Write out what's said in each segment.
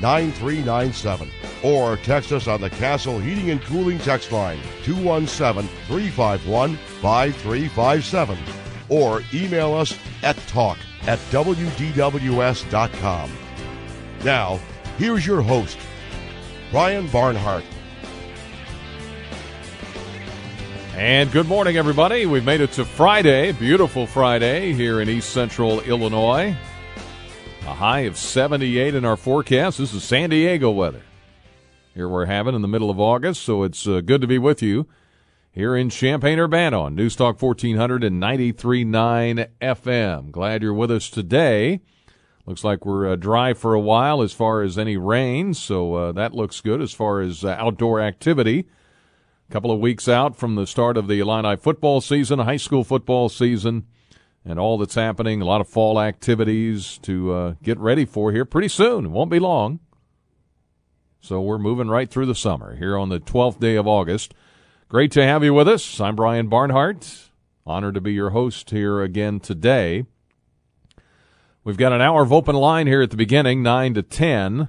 9397 or text us on the Castle Heating and Cooling text line 217 351 5357 or email us at talk at wdws.com. Now, here's your host, Brian Barnhart. And good morning, everybody. We've made it to Friday, beautiful Friday here in East Central Illinois. A high of 78 in our forecast. This is San Diego weather. Here we're having in the middle of August, so it's uh, good to be with you here in Champaign Urbana on News Talk 1400 and 93.9 FM. Glad you're with us today. Looks like we're uh, dry for a while as far as any rain, so uh, that looks good as far as uh, outdoor activity. A couple of weeks out from the start of the Illini football season, high school football season, and all that's happening. A lot of fall activities to uh, get ready for here pretty soon. It won't be long. So we're moving right through the summer here on the 12th day of August. Great to have you with us. I'm Brian Barnhart. Honored to be your host here again today. We've got an hour of open line here at the beginning, 9 to 10.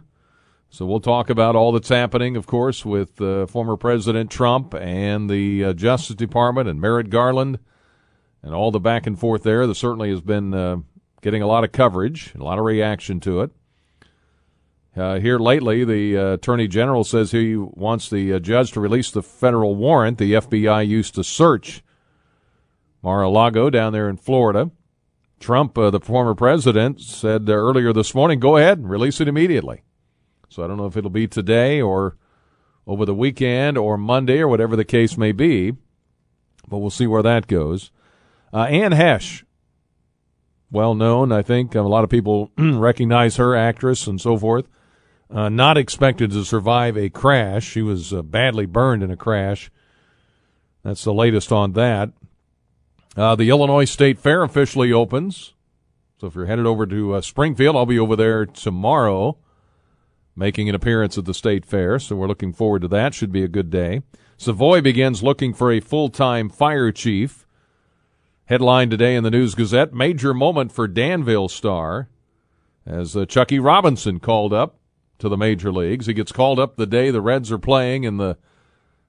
So we'll talk about all that's happening, of course, with uh, former President Trump and the uh, Justice Department and Merrick Garland and all the back and forth there. That certainly has been uh, getting a lot of coverage, a lot of reaction to it. Uh, here lately, the uh, Attorney General says he wants the uh, judge to release the federal warrant the FBI used to search Mar-a-Lago down there in Florida. Trump, uh, the former president, said uh, earlier this morning, go ahead, and release it immediately. So I don't know if it'll be today or over the weekend or Monday or whatever the case may be, but we'll see where that goes. Uh, Anne Heche, well known, I think. A lot of people recognize her, actress and so forth. Uh, not expected to survive a crash. She was uh, badly burned in a crash. That's the latest on that. Uh, the Illinois State Fair officially opens. So if you're headed over to uh, Springfield, I'll be over there tomorrow making an appearance at the State Fair. So we're looking forward to that. Should be a good day. Savoy begins looking for a full time fire chief. Headline today in the News Gazette Major moment for Danville star as uh, Chucky Robinson called up to the major leagues. He gets called up the day the Reds are playing in the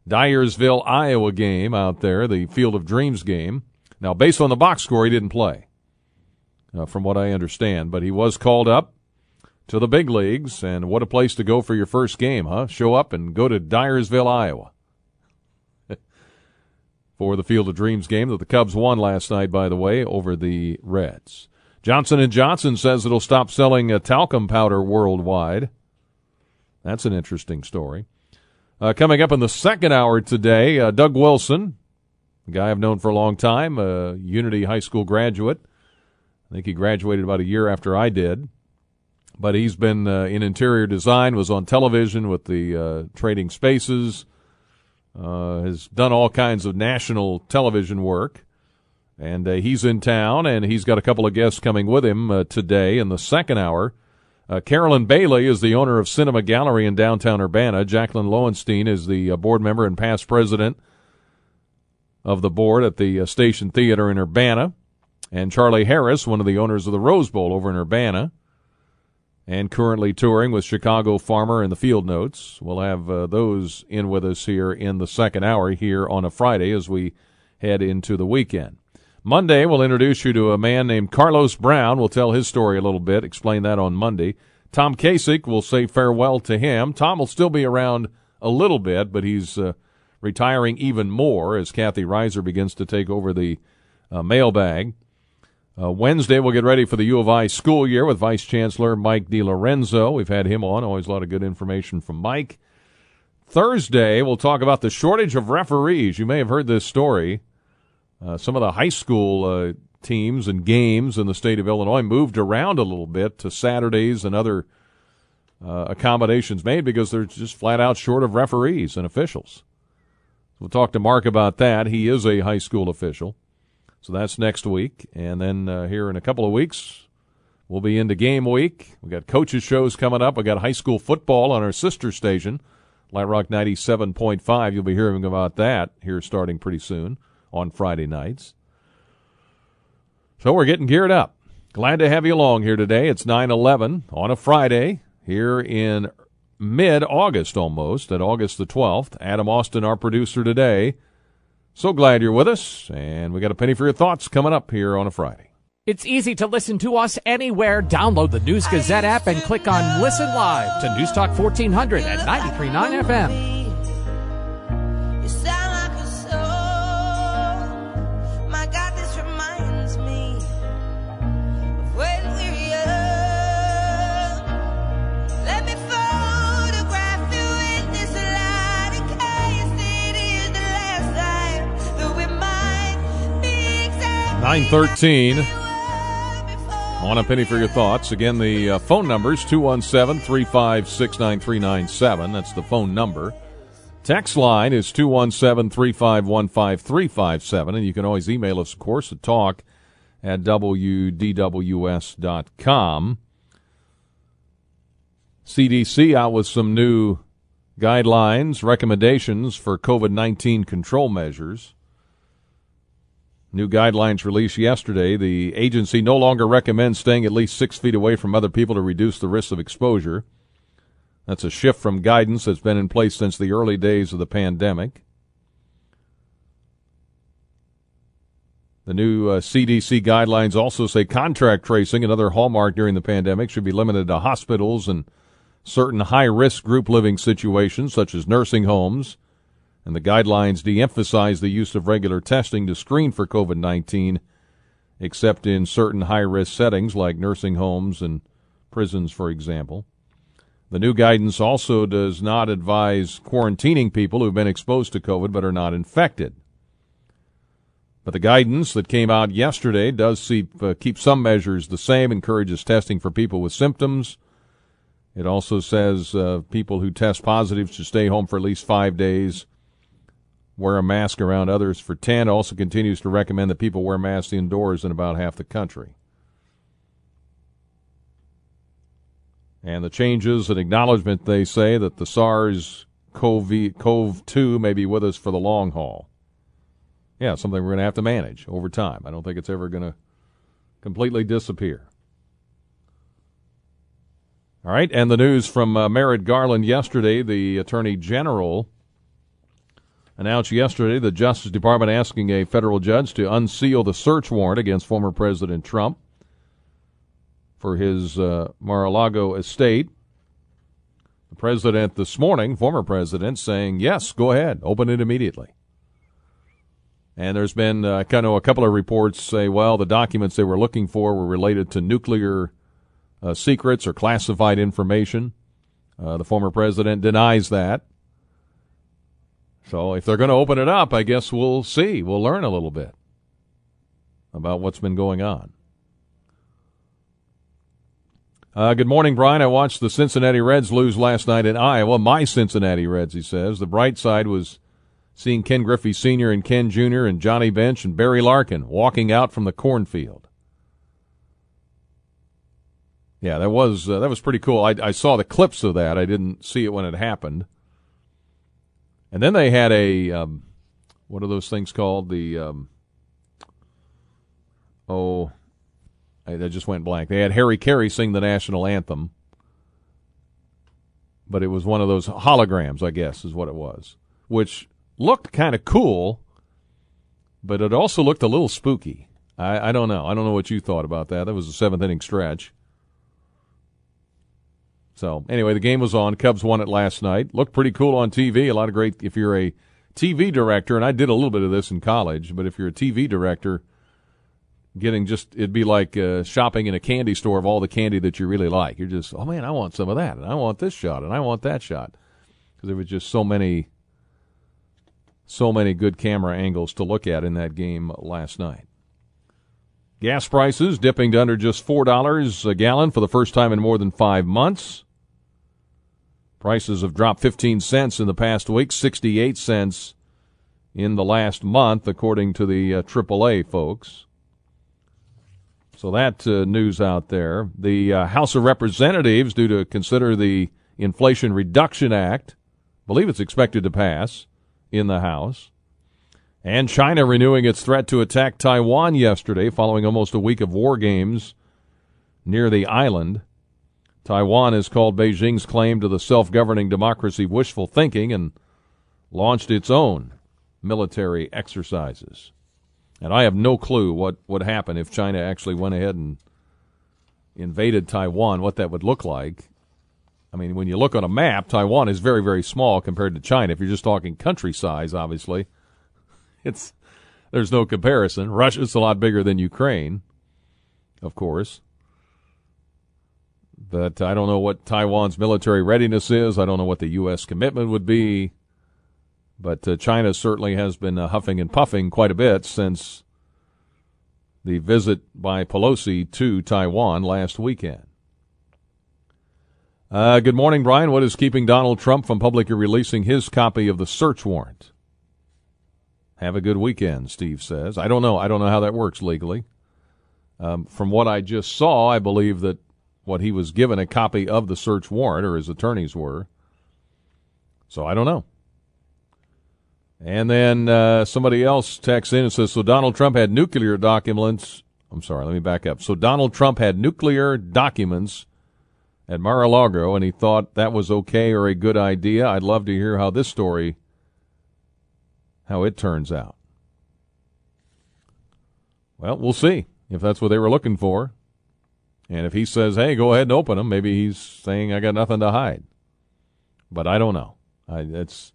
Dyersville, Iowa game out there, the Field of Dreams game. Now, based on the box score, he didn't play, uh, from what I understand, but he was called up to the big leagues, and what a place to go for your first game, huh? Show up and go to Dyersville, Iowa. For the Field of Dreams game that the Cubs won last night, by the way, over the Reds. Johnson & Johnson says it'll stop selling uh, talcum powder worldwide. That's an interesting story. Uh, coming up in the second hour today, uh, Doug Wilson, a guy I've known for a long time, a Unity High School graduate. I think he graduated about a year after I did. But he's been uh, in interior design, was on television with the uh, Trading Spaces, uh, has done all kinds of national television work. And uh, he's in town, and he's got a couple of guests coming with him today in the second hour. Uh, Carolyn Bailey is the owner of Cinema Gallery in downtown Urbana. Jacqueline Lowenstein is the uh, board member and past president of the board at the uh, Station Theater in Urbana. And Charlie Harris, one of the owners of the Rose Bowl over in Urbana, and currently touring with Chicago Farmer and the Field Notes. We'll have uh, those in with us here in the second hour here on a Friday as we head into the weekend. Monday, we'll introduce you to a man named Carlos Brown. We'll tell his story a little bit, explain that on Monday. Tom Kacich will say farewell to him. Tom will still be around a little bit, but he's uh, retiring even more as Kathy Reiser begins to take over the uh, mailbag. Uh, Wednesday, we'll get ready for the U of I school year with Vice Chancellor Mike DiLorenzo. We've had him on. Always a lot of good information from Mike. Thursday, we'll talk about the shortage of referees. You may have heard this story. Uh, some of the high school uh, teams and games in the state of Illinois moved around a little bit to Saturdays and other uh, accommodations made because they're just flat out short of referees and officials. We'll talk to Mark about that. He is a high school official. So that's next week. And then uh, here in a couple of weeks, we'll be into game week. we got coaches' shows coming up. we got high school football on our sister station, Light Rock 97.5. You'll be hearing about that here starting pretty soon on Friday nights. So we're getting geared up. Glad to have you along here today. It's 9 11 on a Friday here in mid August almost, at August the 12th. Adam Austin, our producer today. So glad you're with us, and we got a penny for your thoughts coming up here on a Friday. It's easy to listen to us anywhere. Download the News Gazette app and click on Listen Live to News Talk 1400 at 93.9 FM. Nine thirteen. On a penny for your thoughts. Again, the uh, phone number is 217 356 9397. That's the phone number. Text line is 217 351 5357. And you can always email us, of course, at talk at WDWS.com. CDC out with some new guidelines, recommendations for COVID 19 control measures. New guidelines released yesterday. The agency no longer recommends staying at least six feet away from other people to reduce the risk of exposure. That's a shift from guidance that's been in place since the early days of the pandemic. The new uh, CDC guidelines also say contract tracing, another hallmark during the pandemic, should be limited to hospitals and certain high risk group living situations, such as nursing homes and the guidelines de emphasize the use of regular testing to screen for COVID 19, except in certain high risk settings like nursing homes and prisons, for example. The new guidance also does not advise quarantining people who've been exposed to COVID but are not infected. But the guidance that came out yesterday does see, uh, keep some measures the same, encourages testing for people with symptoms. It also says uh, people who test positive should stay home for at least five days wear a mask around others for 10. Also continues to recommend that people wear masks indoors in about half the country. And the changes and acknowledgement, they say, that the SARS CoV 2 may be with us for the long haul. Yeah, something we're going to have to manage over time. I don't think it's ever going to completely disappear. All right, and the news from uh, Merrick Garland yesterday, the Attorney General announced yesterday the Justice Department asking a federal judge to unseal the search warrant against former President Trump for his uh, Mar-a-Lago estate. The president this morning, former president, saying, yes, go ahead, open it immediately. And there's been uh, kind of a couple of reports say, well, the documents they were looking for were related to nuclear uh, secrets or classified information. Uh, the former president denies that. So if they're going to open it up, I guess we'll see. We'll learn a little bit about what's been going on. Uh, good morning, Brian. I watched the Cincinnati Reds lose last night in Iowa. My Cincinnati Reds, he says. The bright side was seeing Ken Griffey Sr. and Ken Jr. and Johnny Bench and Barry Larkin walking out from the cornfield. Yeah, that was uh, that was pretty cool. I, I saw the clips of that. I didn't see it when it happened. And then they had a um, what are those things called? The um, oh, I, I just went blank. They had Harry Caray sing the national anthem, but it was one of those holograms, I guess, is what it was, which looked kind of cool, but it also looked a little spooky. I, I don't know. I don't know what you thought about that. That was a seventh inning stretch. So anyway, the game was on. Cubs won it last night. Looked pretty cool on TV. A lot of great. If you're a TV director, and I did a little bit of this in college, but if you're a TV director, getting just it'd be like uh, shopping in a candy store of all the candy that you really like. You're just, oh man, I want some of that, and I want this shot, and I want that shot, because there was just so many, so many good camera angles to look at in that game last night. Gas prices dipping to under just four dollars a gallon for the first time in more than five months. Prices have dropped 15 cents in the past week, 68 cents in the last month, according to the uh, AAA folks. So that uh, news out there. The uh, House of Representatives, due to consider the Inflation Reduction Act, believe it's expected to pass in the House. And China renewing its threat to attack Taiwan yesterday following almost a week of war games near the island. Taiwan has called Beijing's claim to the self governing democracy wishful thinking and launched its own military exercises. And I have no clue what would happen if China actually went ahead and invaded Taiwan, what that would look like. I mean, when you look on a map, Taiwan is very, very small compared to China. If you're just talking country size, obviously, it's there's no comparison. Russia's a lot bigger than Ukraine, of course. But I don't know what Taiwan's military readiness is. I don't know what the U.S. commitment would be. But uh, China certainly has been uh, huffing and puffing quite a bit since the visit by Pelosi to Taiwan last weekend. Uh, good morning, Brian. What is keeping Donald Trump from publicly releasing his copy of the search warrant? Have a good weekend, Steve says. I don't know. I don't know how that works legally. Um, from what I just saw, I believe that what he was given a copy of the search warrant, or his attorneys were. So I don't know. And then uh, somebody else texts in and says, "So Donald Trump had nuclear documents." I'm sorry, let me back up. So Donald Trump had nuclear documents at Mar-a-Lago, and he thought that was okay or a good idea. I'd love to hear how this story, how it turns out. Well, we'll see if that's what they were looking for. And if he says, hey, go ahead and open them, maybe he's saying, I got nothing to hide. But I don't know. I, it's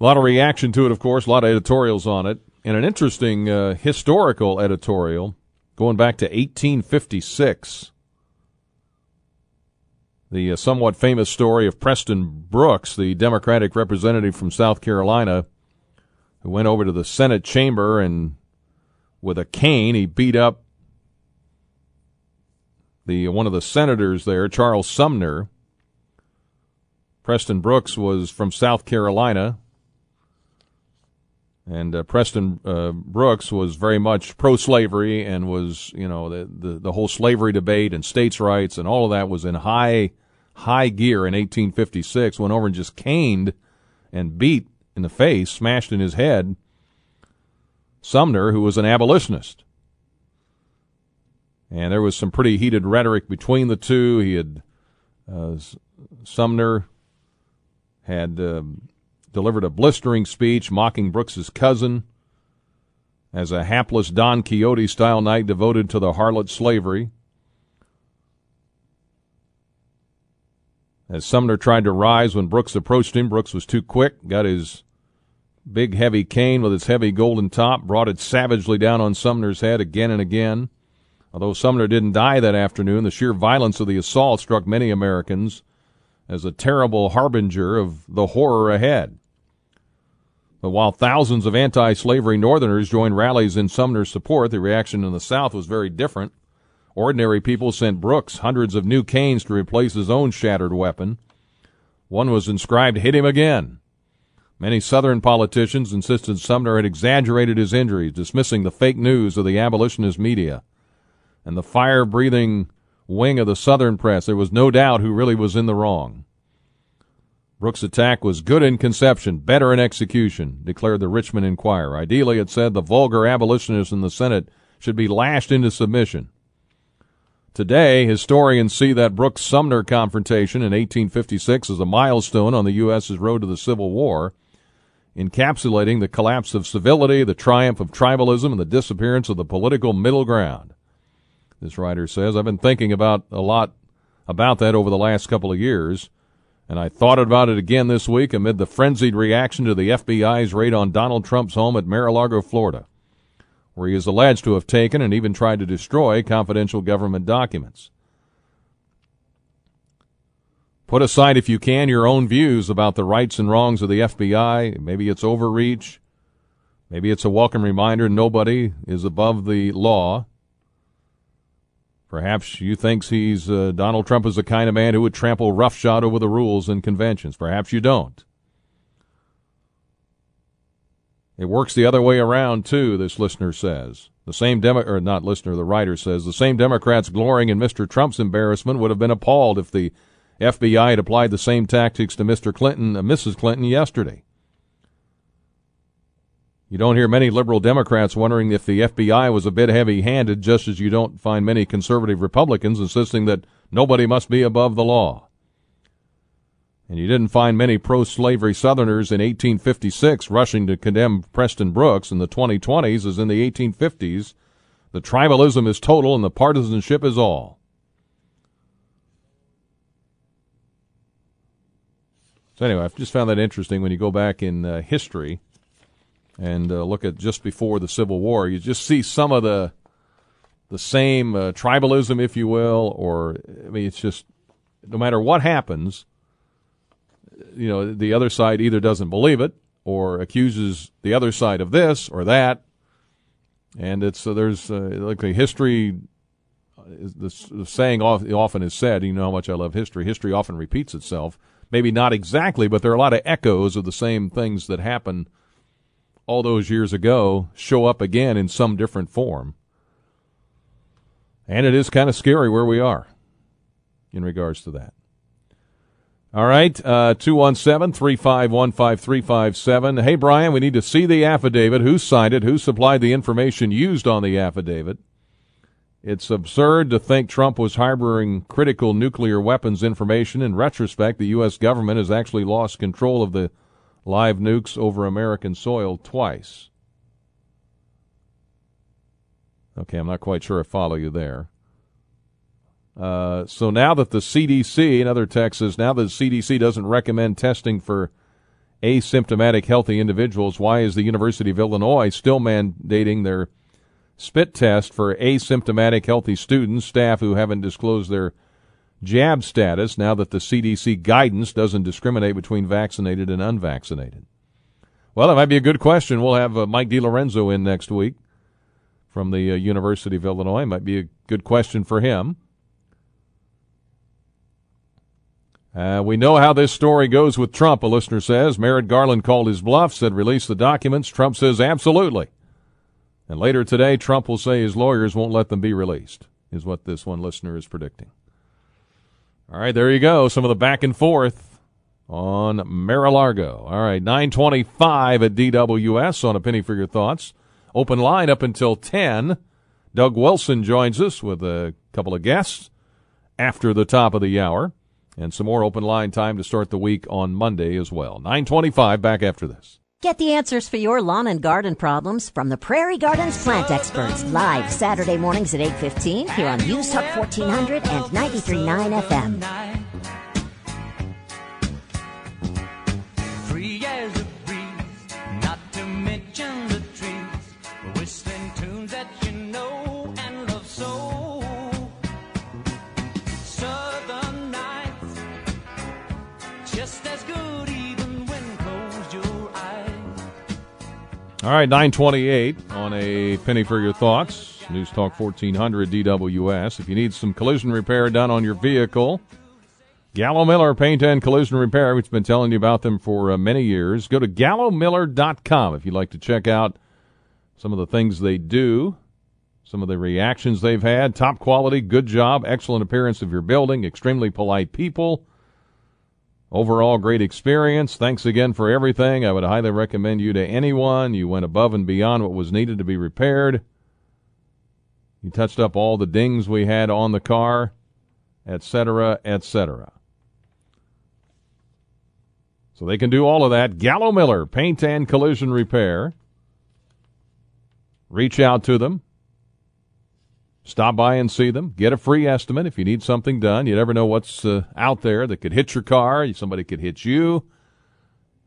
a lot of reaction to it, of course, a lot of editorials on it. And an interesting uh, historical editorial going back to 1856. The uh, somewhat famous story of Preston Brooks, the Democratic representative from South Carolina, who went over to the Senate chamber and with a cane he beat up the one of the senators there, Charles Sumner. Preston Brooks was from South Carolina, and uh, Preston uh, Brooks was very much pro-slavery and was, you know, the, the the whole slavery debate and states' rights and all of that was in high high gear in 1856. Went over and just caned and beat in the face, smashed in his head Sumner, who was an abolitionist. And there was some pretty heated rhetoric between the two. He had uh, Sumner had uh, delivered a blistering speech mocking Brooks's cousin as a hapless Don Quixote style knight devoted to the harlot slavery. As Sumner tried to rise when Brooks approached him, Brooks was too quick, got his big heavy cane with its heavy golden top, brought it savagely down on Sumner's head again and again. Although Sumner didn't die that afternoon, the sheer violence of the assault struck many Americans as a terrible harbinger of the horror ahead. But while thousands of anti slavery Northerners joined rallies in Sumner's support, the reaction in the South was very different. Ordinary people sent Brooks hundreds of new canes to replace his own shattered weapon. One was inscribed, Hit him again. Many Southern politicians insisted Sumner had exaggerated his injuries, dismissing the fake news of the abolitionist media and the fire breathing wing of the Southern press, there was no doubt who really was in the wrong. Brooks' attack was good in conception, better in execution, declared the Richmond Enquirer. Ideally, it said the vulgar abolitionists in the Senate should be lashed into submission. Today, historians see that Brooks Sumner confrontation in 1856 as a milestone on the U.S.'s road to the Civil War, encapsulating the collapse of civility, the triumph of tribalism, and the disappearance of the political middle ground this writer says. I've been thinking about a lot about that over the last couple of years, and I thought about it again this week amid the frenzied reaction to the FBI's raid on Donald Trump's home at Mar-a-Lago, Florida, where he is alleged to have taken and even tried to destroy confidential government documents. Put aside, if you can, your own views about the rights and wrongs of the FBI. Maybe it's overreach. Maybe it's a welcome reminder nobody is above the law. Perhaps you think he's uh, Donald Trump is the kind of man who would trample roughshod over the rules and conventions. Perhaps you don't. It works the other way around too. This listener says the same Demo or not listener, the writer says the same Democrats glorying in Mr. Trump's embarrassment would have been appalled if the FBI had applied the same tactics to Mr. Clinton, uh, Mrs. Clinton yesterday. You don't hear many liberal Democrats wondering if the FBI was a bit heavy handed, just as you don't find many conservative Republicans insisting that nobody must be above the law. And you didn't find many pro slavery Southerners in 1856 rushing to condemn Preston Brooks in the 2020s as in the 1850s. The tribalism is total and the partisanship is all. So, anyway, I've just found that interesting when you go back in uh, history and uh, look at just before the Civil War, you just see some of the the same uh, tribalism, if you will, or I mean, it's just no matter what happens, you know, the other side either doesn't believe it or accuses the other side of this or that, and it's uh, there's uh, like a history. The saying often is said, you know how much I love history. History often repeats itself. Maybe not exactly, but there are a lot of echoes of the same things that happen all those years ago show up again in some different form. And it is kind of scary where we are in regards to that. All right, uh, 217 351 5357. Hey, Brian, we need to see the affidavit. Who signed it? Who supplied the information used on the affidavit? It's absurd to think Trump was harboring critical nuclear weapons information. In retrospect, the U.S. government has actually lost control of the live nukes over American soil twice. Okay, I'm not quite sure I follow you there. Uh, so now that the CDC, in other Texas, now that the CDC doesn't recommend testing for asymptomatic healthy individuals, why is the University of Illinois still mandating their spit test for asymptomatic healthy students, staff who haven't disclosed their jab status now that the CDC guidance doesn't discriminate between vaccinated and unvaccinated? Well, that might be a good question. We'll have uh, Mike DiLorenzo in next week from the uh, University of Illinois. Might be a good question for him. Uh, we know how this story goes with Trump, a listener says. Merrick Garland called his bluff, said release the documents. Trump says absolutely. And later today, Trump will say his lawyers won't let them be released, is what this one listener is predicting. All right, there you go. Some of the back and forth on Mar-a-Lago. All right, 925 at DWS on a penny for your thoughts. Open line up until 10. Doug Wilson joins us with a couple of guests after the top of the hour and some more open line time to start the week on Monday as well. 925 back after this. Get the answers for your lawn and garden problems from the Prairie Gardens plant experts live Saturday mornings at 8:15 here on News Talk 1400 and 93.9 FM. All right, 928 on a penny for your thoughts. News Talk 1400 DWS. If you need some collision repair done on your vehicle, Gallo Miller Paint and Collision Repair, has been telling you about them for uh, many years. Go to gallomiller.com if you'd like to check out some of the things they do, some of the reactions they've had. Top quality, good job, excellent appearance of your building, extremely polite people. Overall, great experience. Thanks again for everything. I would highly recommend you to anyone. You went above and beyond what was needed to be repaired. You touched up all the dings we had on the car, etc., etc. So they can do all of that. Gallo Miller, Paint and Collision Repair. Reach out to them. Stop by and see them. Get a free estimate if you need something done. You never know what's uh, out there that could hit your car. Somebody could hit you.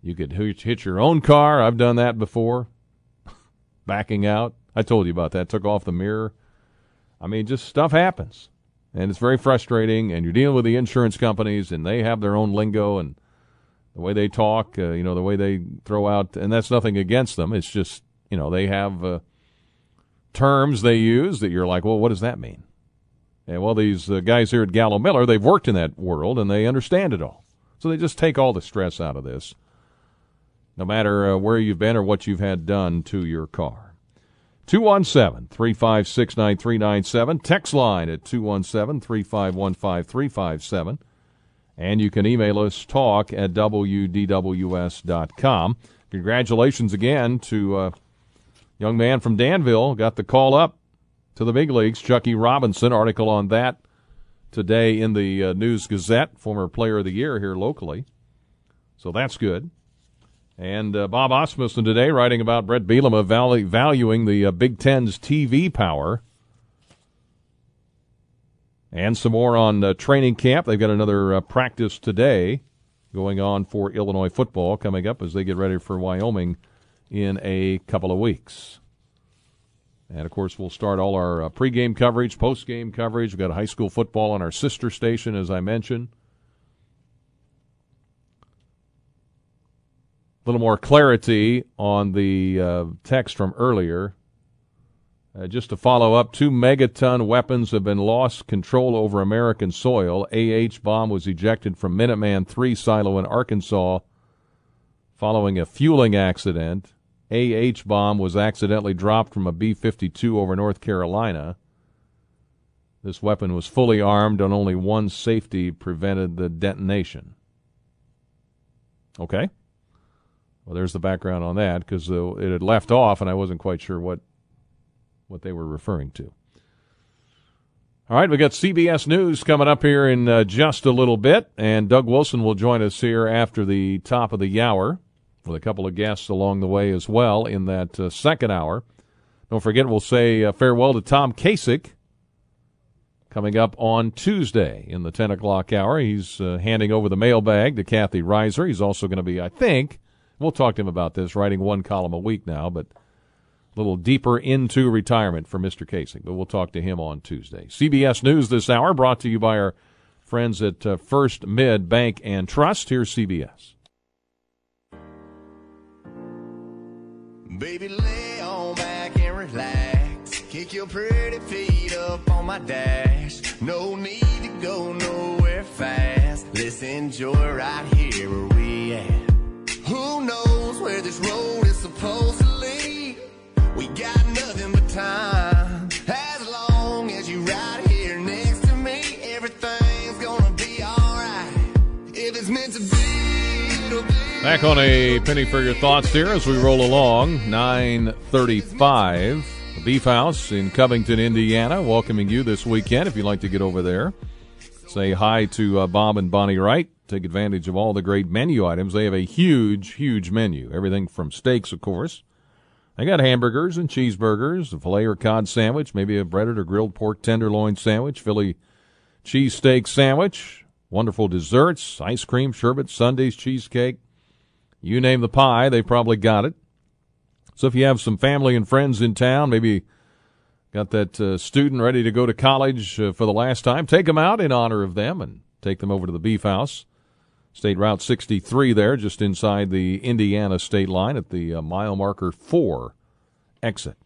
You could hit your own car. I've done that before. Backing out. I told you about that. Took off the mirror. I mean, just stuff happens. And it's very frustrating. And you're dealing with the insurance companies, and they have their own lingo and the way they talk, uh, you know, the way they throw out. And that's nothing against them. It's just, you know, they have. Uh, terms they use that you're like, well, what does that mean? And well, these uh, guys here at Gallo Miller, they've worked in that world and they understand it all. So they just take all the stress out of this. no matter uh, where you've been or what you've had done to your car. 217 356 9397. Text line at 217 351 5357. And you can email us talk at WDWS.com. Congratulations again to uh, young man from Danville. Got the call up to the big leagues. Chucky Robinson, article on that today in the uh, News Gazette, former player of the year here locally. So that's good. And uh, Bob Asmussen today writing about Brett Bielema valuing the uh, Big Ten's TV power. And some more on uh, training camp. They've got another uh, practice today going on for Illinois football coming up as they get ready for Wyoming in a couple of weeks. And of course, we'll start all our uh, pregame coverage, postgame coverage. We've got high school football on our sister station, as I mentioned. A little more clarity on the uh, text from earlier. Uh, just to follow up, two megaton weapons have been lost control over American soil. AH bomb was ejected from Minuteman 3 silo in Arkansas following a fueling accident. AH bomb was accidentally dropped from a B 52 over North Carolina. This weapon was fully armed, and only one safety prevented the detonation. Okay. Well, there's the background on that because it had left off, and I wasn't quite sure what what they were referring to. All right, we got CBS News coming up here in uh, just a little bit, and Doug Wilson will join us here after the top of the hour with a couple of guests along the way as well in that uh, second hour. Don't forget, we'll say uh, farewell to Tom Kacich coming up on Tuesday in the 10 o'clock hour. He's uh, handing over the mailbag to Kathy Reiser. He's also going to be, I think, We'll talk to him about this, writing one column a week now, but a little deeper into retirement for Mr. Kacich. But we'll talk to him on Tuesday. CBS News this hour brought to you by our friends at uh, First Mid Bank and Trust. Here's CBS. Baby, lay on back and relax. Kick your pretty feet up on my dash. No need to go nowhere fast. Let's enjoy right here where we at. Who knows where this road is supposed to lead? We got nothing but time. Back on a penny for your thoughts here as we roll along. 935. Beef House in Covington, Indiana, welcoming you this weekend if you'd like to get over there. Say hi to uh, Bob and Bonnie Wright take advantage of all the great menu items. They have a huge, huge menu. Everything from steaks, of course. They got hamburgers and cheeseburgers, a filet or cod sandwich, maybe a breaded or grilled pork tenderloin sandwich, Philly cheesesteak sandwich, wonderful desserts, ice cream, sherbet, sundaes, cheesecake. You name the pie, they probably got it. So if you have some family and friends in town, maybe got that uh, student ready to go to college uh, for the last time, take them out in honor of them and take them over to the Beef House. State Route 63 there, just inside the Indiana state line at the uh, mile marker 4 exit.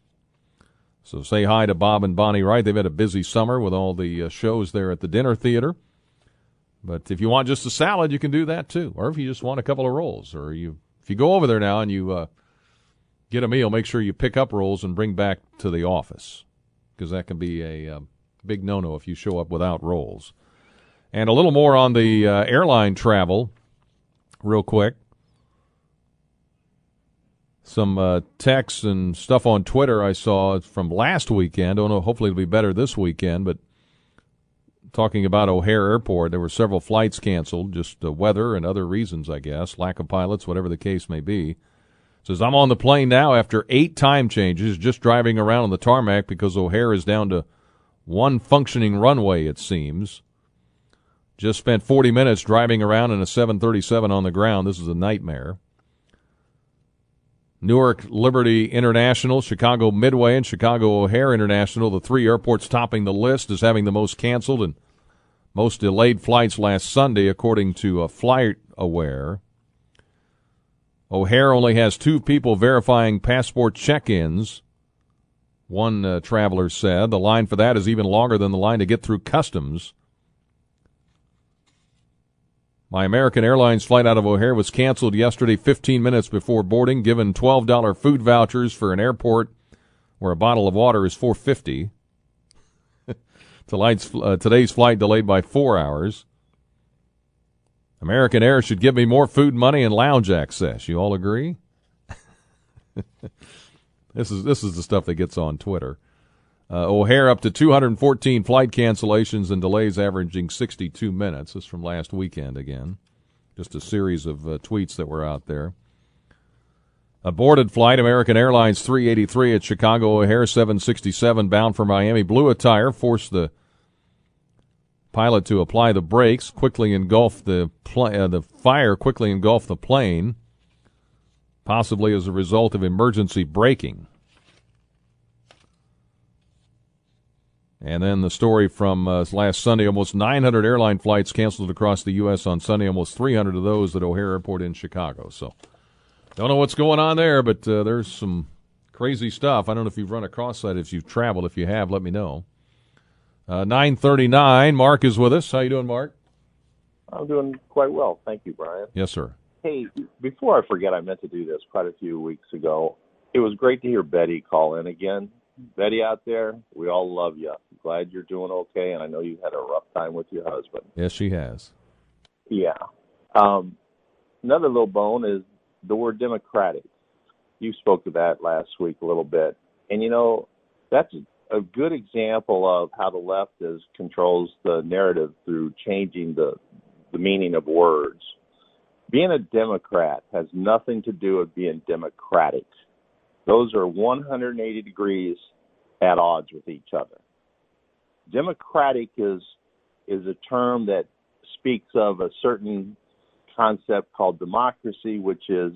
So say hi to Bob and Bonnie Wright. They've had a busy summer with all the uh, shows there at the dinner theater. But if you want just a salad, you can do that too. Or if you just want a couple of rolls, or you if you go over there now and you uh, get a meal, make sure you pick up rolls and bring back to the office because that can be a uh, big no-no if you show up without rolls. And a little more on the uh, airline travel, real quick. Some uh, texts and stuff on Twitter I saw from last weekend. Don't know. Hopefully, it'll be better this weekend. But talking about O'Hare Airport, there were several flights canceled, just uh, weather and other reasons, I guess, lack of pilots, whatever the case may be. Says I'm on the plane now after eight time changes, just driving around on the tarmac because O'Hare is down to one functioning runway. It seems. Just spent 40 minutes driving around in a 737 on the ground. This is a nightmare. Newark Liberty International, Chicago Midway, and Chicago O'Hare International, the three airports topping the list as having the most canceled and most delayed flights last Sunday, according to a uh, Flight Aware. O'Hare only has two people verifying passport check ins. One uh, traveler said the line for that is even longer than the line to get through customs. My American Airlines flight out of O'Hare was canceled yesterday 15 minutes before boarding, given $12 food vouchers for an airport where a bottle of water is 450. Tonight's, uh, today's flight delayed by 4 hours. American Air should give me more food money and lounge access. You all agree? this is this is the stuff that gets on Twitter. Uh, O'Hare up to 214 flight cancellations and delays, averaging 62 minutes. This from last weekend again. Just a series of uh, tweets that were out there. Aborted flight, American Airlines 383 at Chicago O'Hare 767 bound for Miami. Blew a tire, forced the pilot to apply the brakes, quickly engulfed the pl- uh, the fire quickly engulfed the plane, possibly as a result of emergency braking. And then the story from uh, last Sunday almost 900 airline flights canceled across the U.S. on Sunday, almost 300 of those at O'Hare Airport in Chicago. So, don't know what's going on there, but uh, there's some crazy stuff. I don't know if you've run across that, if you've traveled. If you have, let me know. Uh, 939, Mark is with us. How you doing, Mark? I'm doing quite well. Thank you, Brian. Yes, sir. Hey, before I forget, I meant to do this quite a few weeks ago. It was great to hear Betty call in again. Betty out there, we all love you. Glad you're doing okay, and I know you had a rough time with your husband. Yes, she has. Yeah. Um, another little bone is the word democratic. You spoke to that last week a little bit, and you know that's a good example of how the left is controls the narrative through changing the the meaning of words. Being a Democrat has nothing to do with being democratic. Those are 180 degrees at odds with each other. Democratic is is a term that speaks of a certain concept called democracy, which is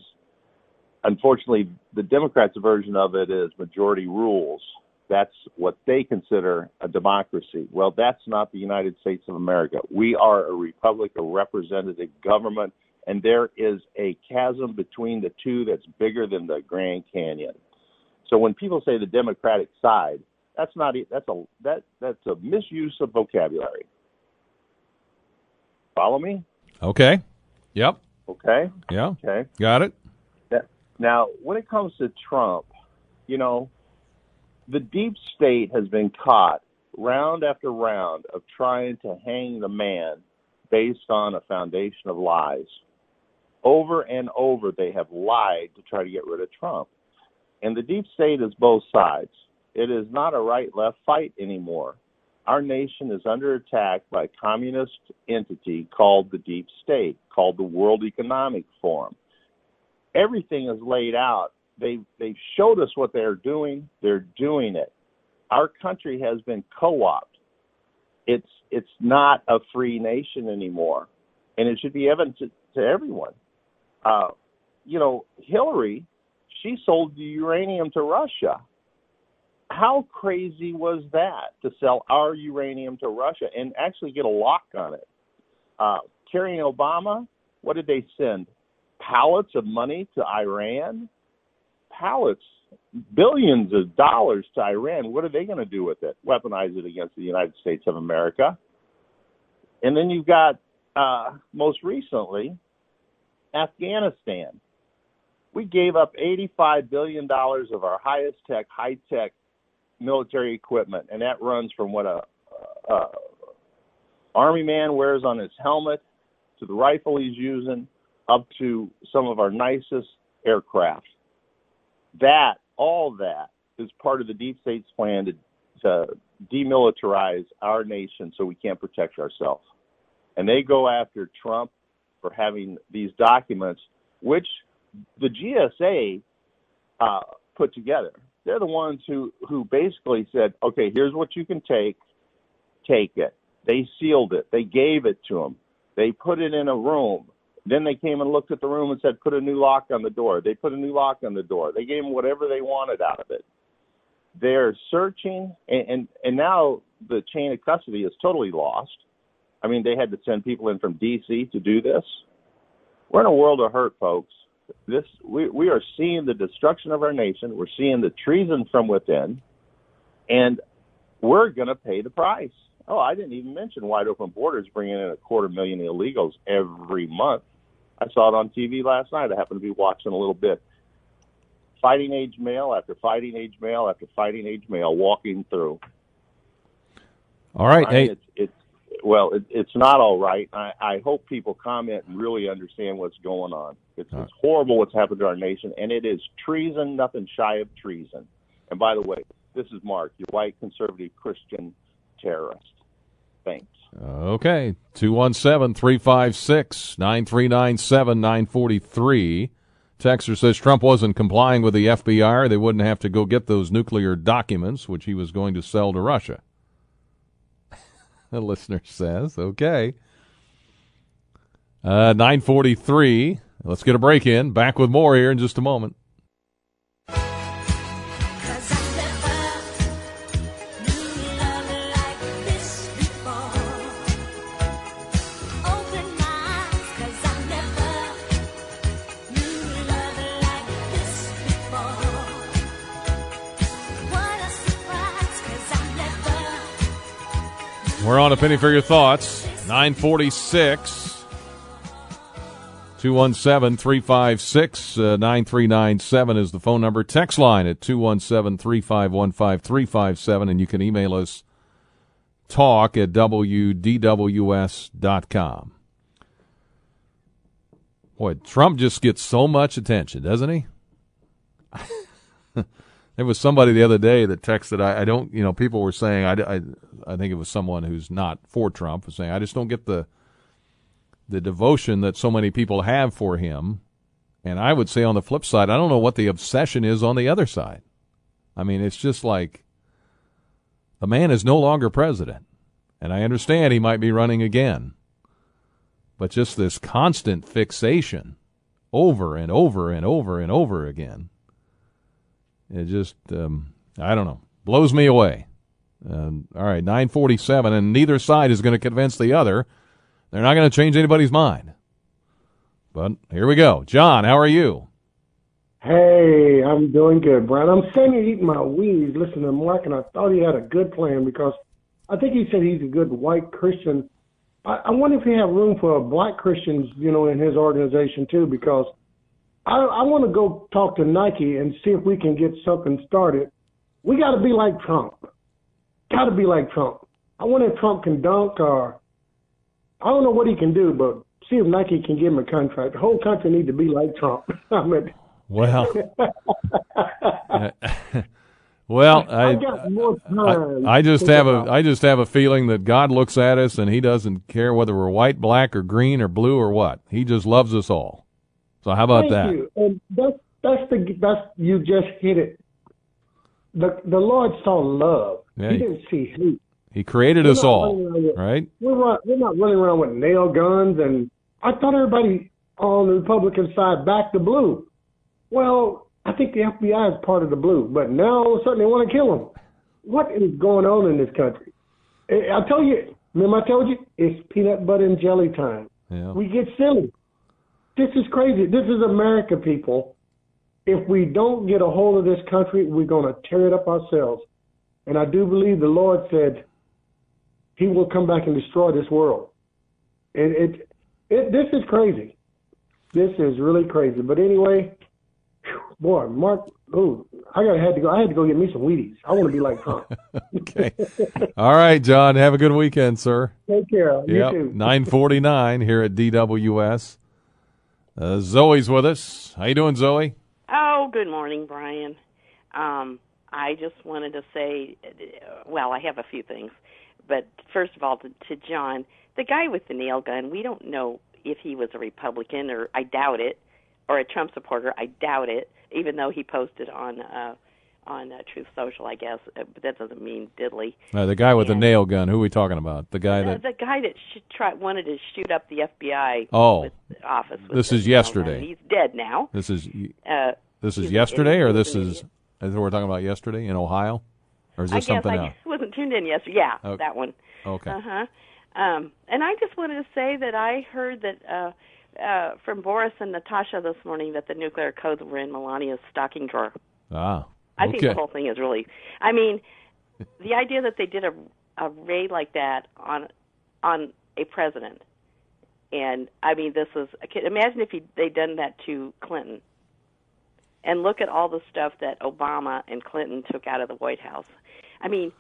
unfortunately the Democrats' version of it is majority rules. That's what they consider a democracy. Well, that's not the United States of America. We are a republic, a representative government, and there is a chasm between the two that's bigger than the Grand Canyon. So when people say the Democratic side, that's not that's a that that's a misuse of vocabulary. Follow me? Okay. Yep. Okay. Yeah. Okay. Got it. Now, when it comes to Trump, you know, the deep state has been caught round after round of trying to hang the man based on a foundation of lies. Over and over, they have lied to try to get rid of Trump. And the deep state is both sides. It is not a right left fight anymore. Our nation is under attack by a communist entity called the deep state, called the World Economic Forum. Everything is laid out. They they've showed us what they're doing. They're doing it. Our country has been co-opted. It's it's not a free nation anymore, and it should be evident to, to everyone. Uh, you know, Hillary, she sold the uranium to Russia how crazy was that to sell our uranium to Russia and actually get a lock on it? Uh, Kerry and Obama, what did they send? Pallets of money to Iran? Pallets, billions of dollars to Iran. What are they going to do with it? Weaponize it against the United States of America. And then you've got, uh, most recently, Afghanistan. We gave up $85 billion of our highest tech, high tech military equipment, and that runs from what a, a army man wears on his helmet to the rifle he's using, up to some of our nicest aircraft. That all that is part of the deep state's plan to, to demilitarize our nation so we can't protect ourselves. And they go after Trump for having these documents, which the GSA uh, put together. They're the ones who who basically said, "Okay, here's what you can take. Take it." They sealed it. They gave it to them. They put it in a room. Then they came and looked at the room and said, "Put a new lock on the door." They put a new lock on the door. They gave them whatever they wanted out of it. They're searching, and and, and now the chain of custody is totally lost. I mean, they had to send people in from D.C. to do this. We're in a world of hurt, folks this we, we are seeing the destruction of our nation. We're seeing the treason from within, and we're going to pay the price. Oh, I didn't even mention wide open borders bringing in a quarter million illegals every month. I saw it on TV last night. I happened to be watching a little bit. Fighting age male after fighting age male after fighting age male walking through. All right, mean, hey, it's, it's well, it, it's not all right. I, I hope people comment and really understand what's going on. It's, right. it's horrible what's happened to our nation, and it is treason, nothing shy of treason. And by the way, this is Mark, your white conservative Christian terrorist. Thanks. Okay. 217 356 9397 943. Texter says Trump wasn't complying with the FBI. They wouldn't have to go get those nuclear documents, which he was going to sell to Russia. The listener says, okay. Uh, 943. Let's get a break in. Back with more here in just a moment. We're on a penny for your thoughts. 946. 217 356 uh, 9397 is the phone number. Text line at 217 351 5357. And you can email us talk at wdws.com. Boy, Trump just gets so much attention, doesn't he? There was somebody the other day that texted. I, I don't, you know, people were saying. I, I, I think it was someone who's not for Trump was saying. I just don't get the the devotion that so many people have for him. And I would say on the flip side, I don't know what the obsession is on the other side. I mean, it's just like the man is no longer president, and I understand he might be running again, but just this constant fixation over and over and over and over again. It just, um, I don't know, blows me away. All right, 947, and neither side is going to convince the other. They're not going to change anybody's mind. But here we go. John, how are you? Hey, I'm doing good, Brian. I'm sitting here eating my wings, listening to Mark, and I thought he had a good plan because I think he said he's a good white Christian. I, I wonder if he have room for black Christians, you know, in his organization too, because I, I want to go talk to Nike and see if we can get something started. We got to be like Trump. Got to be like Trump. I wonder if Trump can dunk or I don't know what he can do, but see if Nike can give him a contract. The whole country need to be like Trump. I mean, Well, well, I, I've got more time. I, I just have a. I just have a feeling that God looks at us and He doesn't care whether we're white, black, or green, or blue, or what. He just loves us all. So how about Thank that? you. And that's that's the that's you just hit it. The the Lord saw love. Yeah, he he- didn't see hate. He created We're us all, with- right? We're not, we're not running around with nail guns, and I thought everybody on the Republican side backed the blue. Well, I think the FBI is part of the blue, but now all of a sudden they want to kill him. What is going on in this country? I- I'll tell you. Remember, I told you it's peanut butter and jelly time. Yeah. We get silly. This is crazy. This is America, people. If we don't get a hold of this country, we're going to tear it up ourselves. And I do believe the Lord said He will come back and destroy this world. It, it, it this is crazy. This is really crazy. But anyway, boy, Mark, ooh, I got had to go. I had to go get me some Wheaties. I want to be like Trump. Okay. All right, John. Have a good weekend, sir. Take care. You Yep. too. 949 here at DWS. Uh, Zoe's with us. How you doing, Zoe? Oh, good morning, Brian. Um, I just wanted to say, well, I have a few things, but first of all, to, to John, the guy with the nail gun, we don't know if he was a Republican or I doubt it, or a Trump supporter. I doubt it, even though he posted on uh, on uh, Truth Social, I guess. Uh, but that doesn't mean diddly. Uh, the guy with the nail gun. Who are we talking about? The guy that. the guy that sh- try, wanted to shoot up the FBI Oh. with office. With This is nail gun. yesterday. He's dead now. This is Uh, this is yesterday, or this is what we're talking about yesterday in Ohio, or is I this guess something I else? wasn't tuned in yesterday. Yeah, Okay. that one. Okay. Uh huh. Um, and I just wanted to say that I heard that uh, uh, from Boris and Natasha this morning that the nuclear codes were in Melania's stocking drawer. Ah. I Okay. think the whole thing is really. I mean, the idea that they did a a raid like that on on a president. And I mean, this is imagine if he, they'd done that to Clinton. And look at all the stuff that Obama and Clinton took out of the White House. I mean,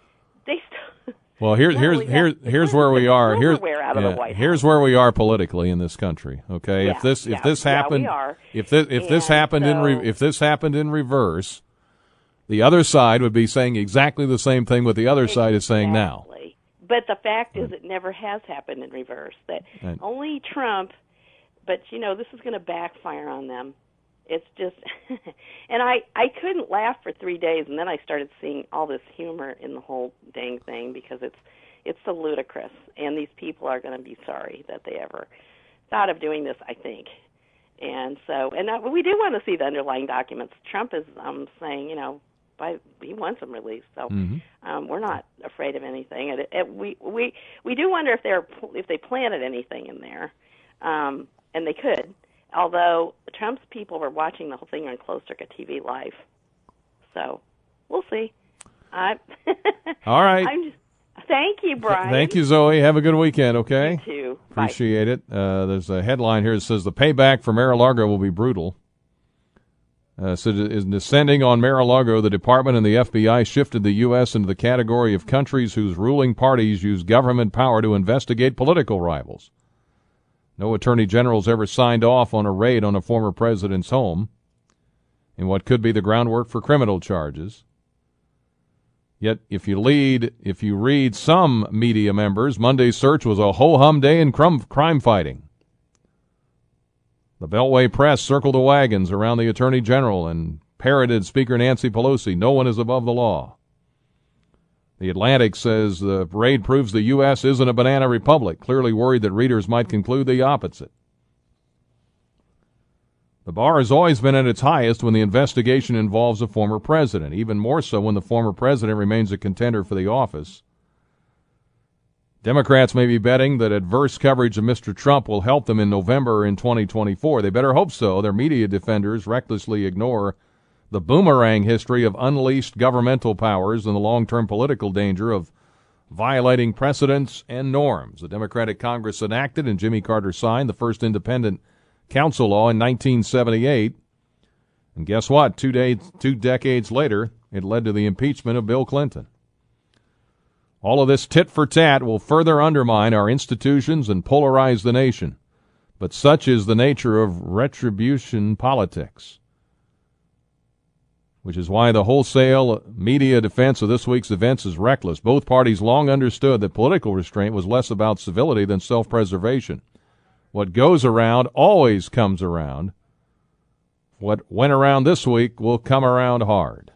they. St- Well, here, Not here's here's here's where we are. Here's out of the yeah, here's where we are politically in this country. Okay, Yeah, if this if yeah, this happened, are. if this if this And happened in re, if this happened in reverse, the other side would be saying exactly the same thing what the other side is saying now. But the fact is, it never has happened in reverse. That Right. only Trump. But you know, this is going to backfire on them. It's just, and I I couldn't laugh for three days, and then I started seeing all this humor in the whole dang thing because it's it's so ludicrous, and these people are going to be sorry that they ever thought of doing this. I think. And so, and uh, we do want to see the underlying documents. Trump is um, saying, you know, by he wants them released. So Mhm. um, we're not afraid of anything. And it, it, we we we do wonder if they're if they planted anything in there, um, and they could. Although Trump's people were watching the whole thing on closed circuit TV live, so we'll see. I All right. I'm just, thank you, Brian. Thank you, Zoe. Have a good weekend. Okay. You too. Bye. Appreciate it. Uh, there's a headline here that says the payback for Mar-a-Lago will be brutal. Uh, so is descending on Mar-a-Lago, the department and the FBI shifted the U.S. into the category of countries whose ruling parties use government power to investigate political rivals. No attorney general's ever signed off on a raid on a former president's home in what could be the groundwork for criminal charges. Yet, if you lead, if you read some media members, Monday's search was a ho hum day in crime fighting. The Beltway press circled the wagons around the Attorney General and parroted Speaker Nancy Pelosi, no one is above the law. The Atlantic says the raid proves the U.S. isn't a banana republic, clearly worried that readers might conclude the opposite. The bar has always been at its highest when the investigation involves a former president, even more so when the former president remains a contender for the office. Democrats may be betting that adverse coverage of Mr. Trump will help them in November in 2024. They better hope so. Their media defenders recklessly ignore the boomerang history of unleashed governmental powers and the long term political danger of violating precedents and norms. The Democratic Congress enacted and Jimmy Carter signed the first independent council law in 1978. And guess what? Two, days, two decades later, it led to the impeachment of Bill Clinton. All of this tit for tat will further undermine our institutions and polarize the nation. But such is the nature of retribution politics, which is why the wholesale media defense of this week's events is reckless. Both parties long understood that political restraint was less about civility than self preservation. What goes around always comes around. What went around this week will come around hard,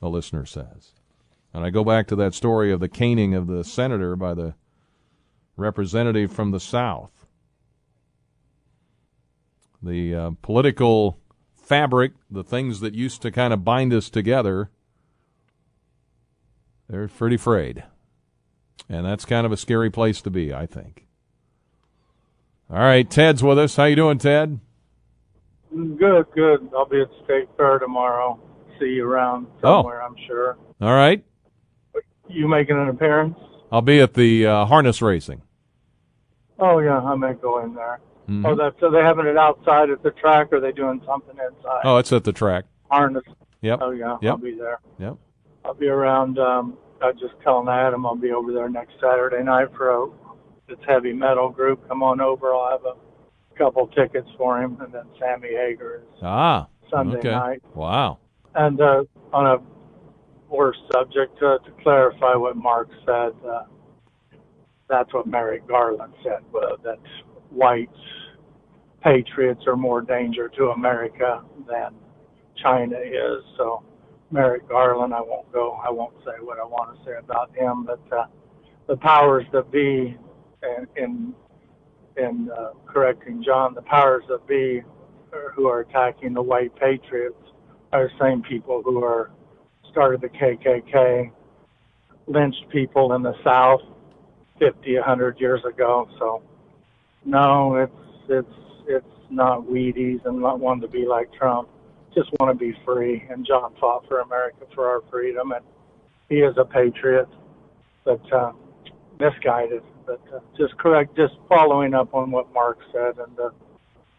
a listener says. And I go back to that story of the caning of the senator by the representative from the South. The uh, political fabric, the things that used to kind of bind us together, they're pretty frayed. And that's kind of a scary place to be, I think. All right, Ted's with us. How you doing, Ted? Good, good. I'll be at State Fair tomorrow. See you around somewhere, I'm sure. All right. You making an appearance? I'll be at the uh, harness racing. Oh yeah, I may go in there. Mhm. Oh, that's so they're having it outside at the track, or are they doing something inside? Oh, it's at the track. Harness. Yep. Oh yeah, Yep. I'll be there. Yep. I'll be around. Um, I just telling Adam I'll be over there next Saturday night for a this heavy metal group. Come on over. I'll have a couple tickets for him, and then Sammy Hagar is Ah. Sunday okay. night. Wow. And uh, on a worse subject, uh, to clarify what Mark said, uh, that's what Merrick Garland said, uh, that white patriots are more danger to America than China is. So Merrick Garland, I won't go, I won't say what I want to say about him, but uh, the powers that be, in, in, in uh, correcting John, the powers that be uh, who are attacking the white patriots are the same people who are started the KKK, lynched people in the South 50, 100 years ago. So, no, it's it's it's not Wheaties and not one to be like Trump. Just want to be free. And John fought for America for our freedom, and he is a patriot. but uh, misguided. But uh, just correct, just following up on what Mark said, and uh,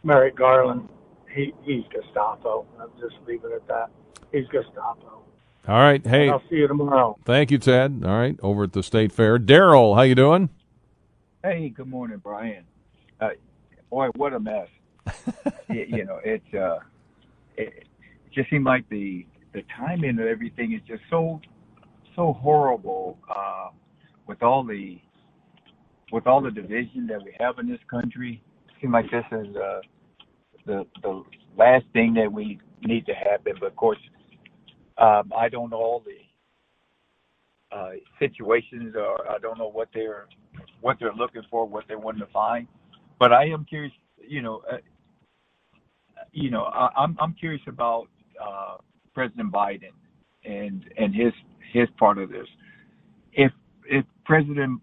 Merrick Garland, he he's Gestapo. I'm just leaving it at that. He's Gestapo. All right. Hey, I'll see you tomorrow. thank you, Ted. All right, over at the State Fair. Daryl, how you doing? Hey, good morning, Brian. Uh, boy, what a mess. it, you know, it's uh, it just seemed like the the timing of everything is just so so horrible. Uh, with all the with all the division that we have in this country, it seems like this is uh, the the last thing that we need to happen. But of course, um, I don't know all the uh, situations, or I don't know what they're what they're looking for, what they want to find. But I am curious, you know, uh, you know, I, I'm I'm curious about uh, President Biden and and his his part of this. If if President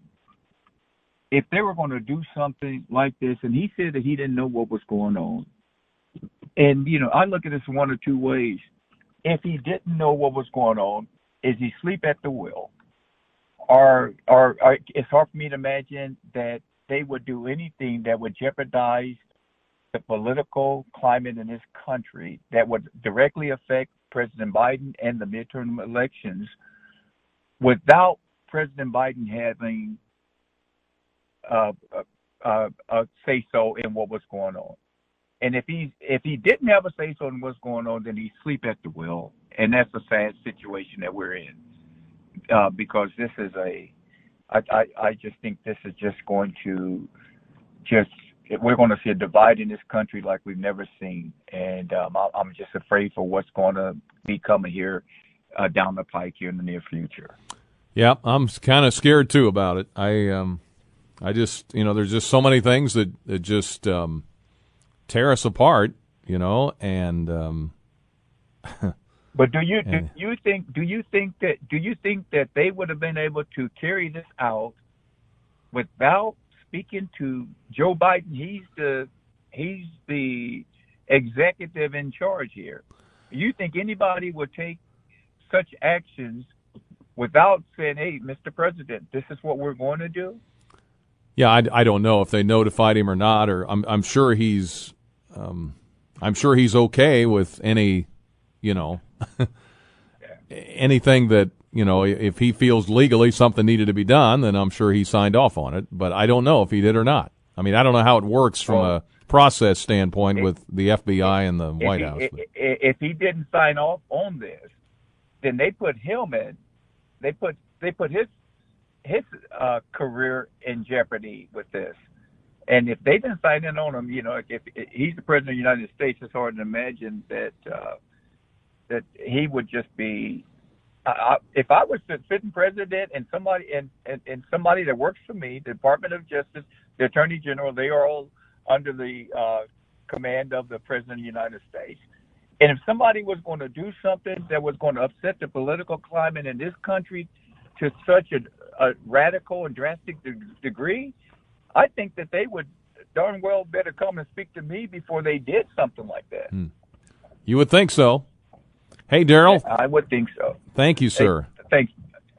if they were going to do something like this, and he said that he didn't know what was going on, and you know, I look at this one or two ways. If he didn't know what was going on, is he sleep at the wheel? Or, or, or it's hard for me to imagine that they would do anything that would jeopardize the political climate in this country that would directly affect President Biden and the midterm elections without President Biden having uh, uh, uh, say so in what was going on. And if he if he didn't have a say so in what's going on, then he sleep at the wheel, and that's a sad situation that we're in. Uh, because this is a, I, I I just think this is just going to, just we're going to see a divide in this country like we've never seen, and um, I, I'm just afraid for what's going to be coming here uh, down the pike here in the near future. Yeah, I'm kind of scared too about it. I um, I just you know, there's just so many things that that just um, tear us apart, you know, and um, But do you do you think do you think that do you think that they would have been able to carry this out without speaking to Joe Biden? He's the he's the executive in charge here. You think anybody would take such actions without saying, "Hey, Mr. President, this is what we're going to do"? yeah, I, I don't know if they notified him or not, or I'm I'm sure he's um, I'm sure he's okay with any, you know, anything that you know if he feels legally something needed to be done, then I'm sure he signed off on it. But I don't know if he did or not. I mean, I don't know how it works from a process standpoint with the FBI and the White if House. he, but- i- i- If he didn't sign off on this, then they put him in. They put they put his his uh, career in jeopardy with this. And if they didn't sign in on him, you know, if, if he's the president of the United States, it's hard to imagine that uh, that he would just be. I, if I was the sitting president and somebody and, and and somebody that works for me, the Department of Justice, the Attorney General, they are all under the uh, command of the President of the United States. And if somebody was going to do something that was going to upset the political climate in this country to such a, a radical and drastic de- degree, I think that they would darn well better come and speak to me before they did something like that. you would think so. Hey, Daryl, I would think so. thank you, sir. Hey, thanks.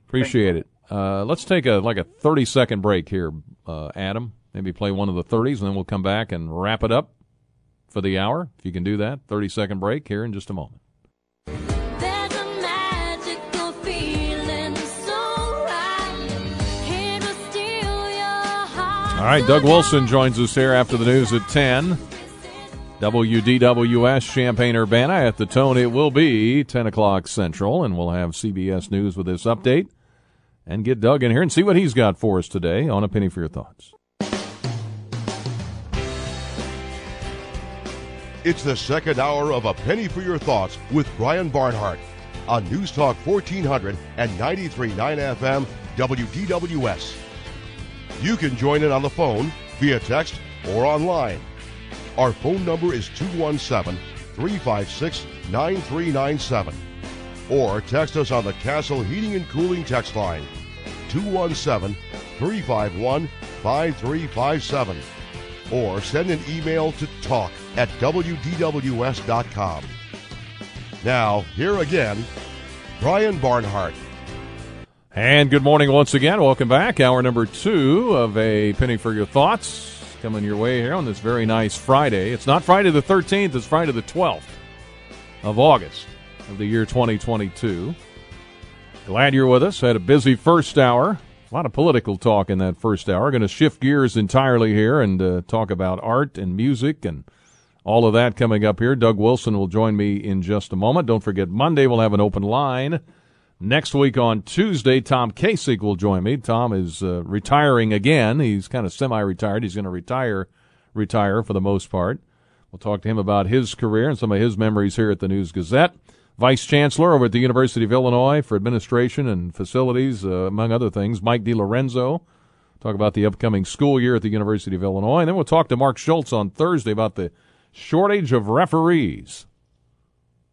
Appreciate it. Uh, let's take a like a thirty second break here, uh, Adam. Maybe play one of the thirties, and then we'll come back and wrap it up for the hour. If you can do that, thirty second break here in just a moment. All right, Doug Wilson joins us here after the news at ten. WDWS Champaign Urbana at the tone. It will be ten o'clock Central, and we'll have CBS News with this update. And get Doug in here and see what he's got for us today on a penny for your thoughts. It's the second hour of A Penny for Your Thoughts with Brian Barnhart on News Talk 1400 and 93.9 FM WDWS. You can join in on the phone, via text, or online. Our phone number is 217 356 9397. Or text us on the Castle Heating and Cooling text line 217 351 5357 or send an email to talk at WDWS.com. Now, here again, Brian Barnhart. And good morning once again. Welcome back. Hour number two of a Penny for Your Thoughts coming your way here on this very nice Friday. It's not Friday the 13th, it's Friday the 12th of August of the year 2022. Glad you're with us. Had a busy first hour. A lot of political talk in that first hour. Going to shift gears entirely here and uh, talk about art and music and all of that coming up here. Doug Wilson will join me in just a moment. Don't forget, Monday we'll have an open line. Next week on Tuesday, Tom Kacich will join me. Tom is uh, retiring again. He's kind of semi-retired. He's going to retire, retire for the most part. We'll talk to him about his career and some of his memories here at the News Gazette. Vice Chancellor over at the University of Illinois for Administration and Facilities, uh, among other things, Mike DiLorenzo. Talk about the upcoming school year at the University of Illinois. And then we'll talk to Mark Schultz on Thursday about the shortage of referees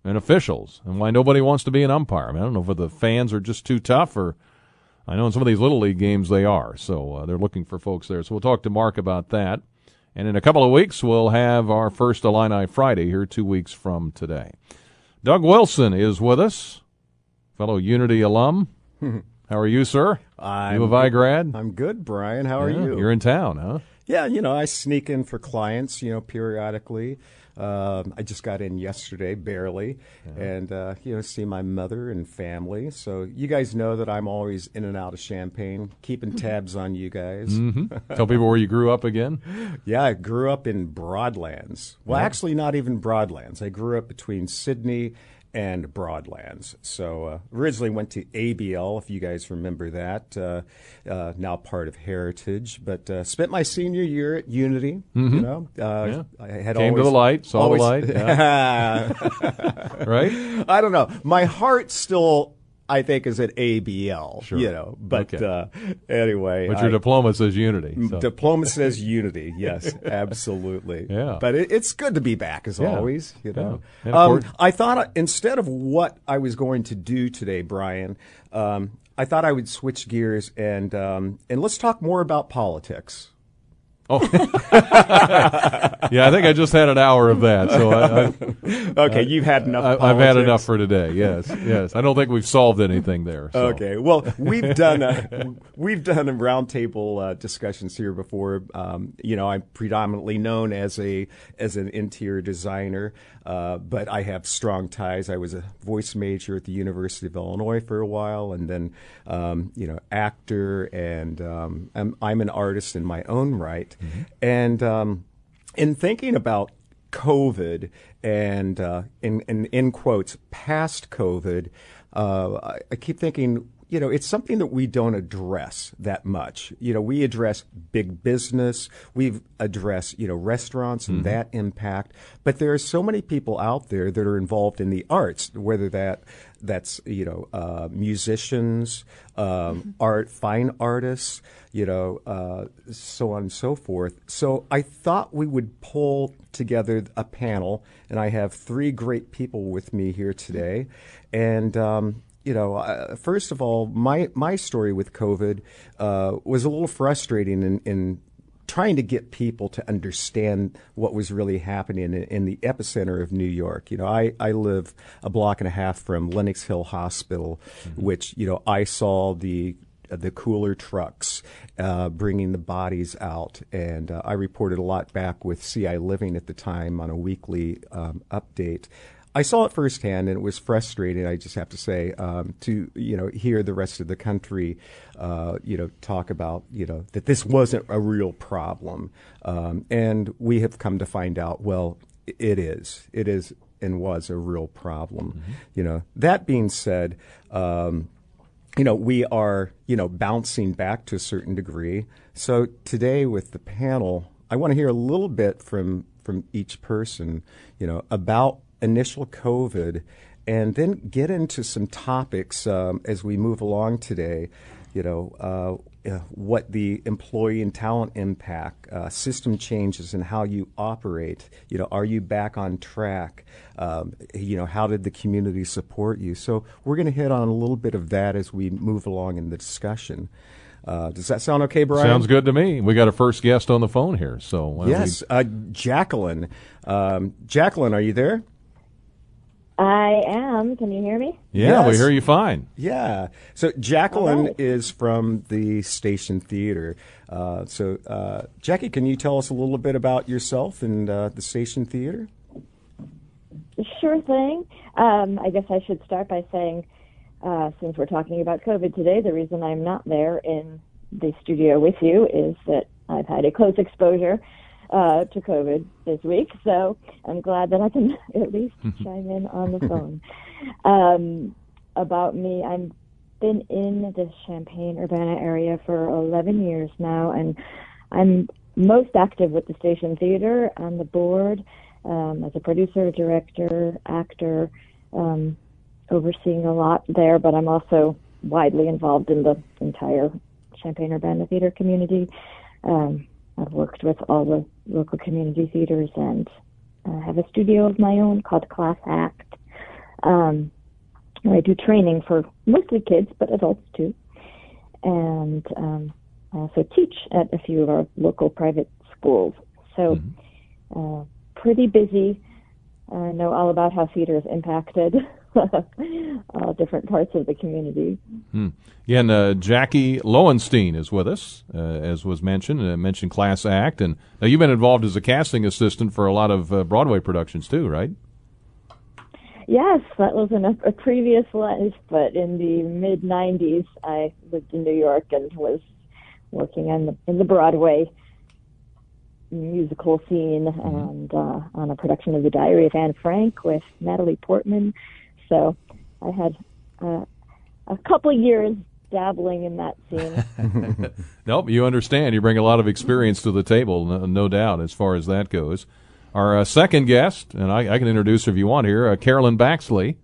and officials and why nobody wants to be an umpire. I, mean, I don't know if the fans are just too tough or I know in some of these little league games they are. So uh, they're looking for folks there. So we'll talk to Mark about that. And in a couple of weeks, we'll have our first Illini Friday here two weeks from today. Doug Wilson is with us, fellow Unity alum. How are you, sir? I'm, U of I grad? I'm good, Brian. How are Yeah, you? You're in town, huh? Yeah, you know, I sneak in for clients, you know, periodically. Um, I just got in yesterday, barely, and uh, you know, see my mother and family. So you guys know that I'm always in and out of Champaign, keeping tabs on you guys. hmm Tell people where you grew up again. Yeah, I grew up in Broadlands. Well, Yeah. actually, not even Broadlands. I grew up between Sidney and Broadlands. So uh, originally went to ABL, if you guys remember that. Uh, uh, now part of Heritage, but uh, spent my senior year at Unity. Mhm. You know, uh, Yeah. I had Came to the light, saw the always- light, Right? I don't know. My heart still. I think is at ABL, Sure. you know, but Okay. uh, anyway. But your I- diploma says Unity. so- Diploma says unity. Yes, absolutely. Yeah. But it, it's good to be back as Yeah. always. You know. Yeah. Um, I thought instead of what I was going to do today, Brian, um, I thought I would switch gears and um, and let's talk more about politics. Oh, yeah. I think I just had an hour of that. So I, I, Okay, you've had enough I, I've had enough for today. Yes, yes. I don't think we've solved anything there. so. Okay. Well, we've done a, we've done a roundtable uh, discussions here before. Um, you know, I'm predominantly known as a as an interior designer, uh, but I have strong ties. I was a voice major at the University of Illinois for a while, and then um, you know, actor, and um, I'm, I'm an artist in my own right, and um, in thinking about COVID and uh, in, in in quotes past COVID, uh, I, I keep thinking. You know, it's something that we don't address that much. You know, we address big business, we've addressed, you know, restaurants and that impact, but there are so many people out there that are involved in the arts, whether that that's, you know, uh, musicians, um, art, fine artists, you know, uh, so on and so forth. So I thought we would pull together a panel, and I have three great people with me here today. And, um, you know, uh, first of all, my, my story with COVID uh, was a little frustrating in, in trying to get people to understand what was really happening in, in the epicenter of New York. You know, I, I live a block and a half from Lenox Hill Hospital, which, you know, I saw the the cooler trucks uh, bringing the bodies out. And uh, I reported a lot back with CI Living at the time on a weekly um, update. I saw it firsthand, and it was frustrating. I just have to say um, to you know hear the rest of the country, uh, you know, talk about you know that this wasn't a real problem, um, and we have come to find out. Well, it is. It is and was a real problem. You know. That being said. Um, you know, we are, you know, bouncing back to a certain degree. So today with the panel, I want to hear a little bit from from each person, you know, about initial COVID, and then get into some topics um, as we move along today. You know, uh, uh, what the employee and talent impact, uh, system changes, and how you operate. You know, are you back on track? Um, you know, how did the community support you? So we're going to hit on a little bit of that as we move along in the discussion. Uh, does that sound okay, Brian? Sounds good to me. We got a first guest on the phone here, so Yes, uh, Jacqueline. Um, Jacqueline, are you there? I am. Can you hear me? Yeah, we hear you fine. Yeah. So Jacqueline Alright. is from the Station Theater. Uh, so uh, Jackie, can you tell us a little bit about yourself and uh, the Station Theater? Sure thing. Um, I guess I should start by saying, uh, since we're talking about COVID today, the reason I'm not there in the studio with you is that I've had a close exposure uh, to COVID this week. So I'm glad that I can at least chime in on the phone. Um, about me, I've been in the Champaign Urbana area for 11 years now, and I'm most active with the Station Theater on the board um, as a producer, director, actor, um, overseeing a lot there, but I'm also widely involved in the entire Champaign Urbana theater community. Um, I've worked with all the local community theaters and I have a studio of my own called Class Act. Um, I do training for mostly kids, but adults too. And um, I also teach at a few of our local private schools. So, uh, pretty busy. I know all about how theater has impacted all different parts of the community. Hmm. Yeah, and uh, Jackie Lowenstein is with us, uh, as was mentioned. Uh, mentioned Class Act, and uh, you've been involved as a casting assistant for a lot of uh, Broadway productions too, right? Yes, that was in a, a previous life, but in the mid '90s, I lived in New York and was working on the in the Broadway musical scene and uh, on a production of The Diary of Anne Frank with Natalie Portman. So I had uh, a couple years dabbling in that scene. Nope, you understand. You bring a lot of experience to the table, no, no doubt, as far as that goes. Our uh, second guest, and I, I can introduce her if you want here, uh, Carolyn Baxley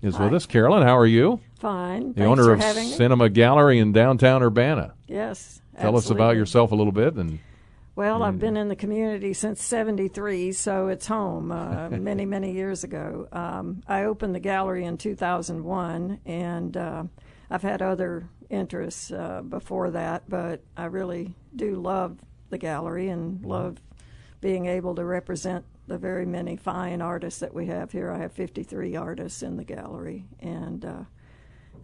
is with us. Carolyn, how are you? Fine. The Thanks owner for of having me. Cinema Gallery in downtown Urbana. Yes. Tell us about yourself a little bit. And Well, I've been in the community since '73, so it's home. Uh, many, many years ago, um, I opened the gallery in 2001, and uh, I've had other interests uh, before that, but I really do love the gallery and love being able to represent the very many fine artists that we have here. I have 53 artists in the gallery, and uh,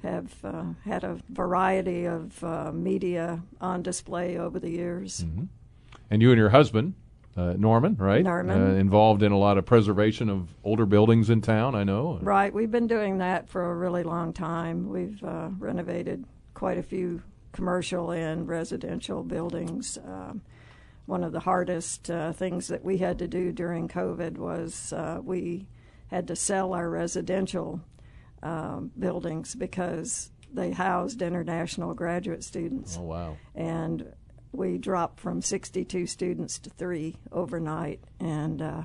have uh, had a variety of uh, media on display over the years. And you and your husband, uh, Norman, right? Norman. Uh, involved in a lot of preservation of older buildings in town, I know. Right, we've been doing that for a really long time. We've uh, renovated quite a few commercial and residential buildings. Um, one of the hardest uh, things that we had to do during COVID was uh, we had to sell our residential um, buildings because they housed international graduate students. Oh, wow. And we dropped from 62 students to three overnight. And uh,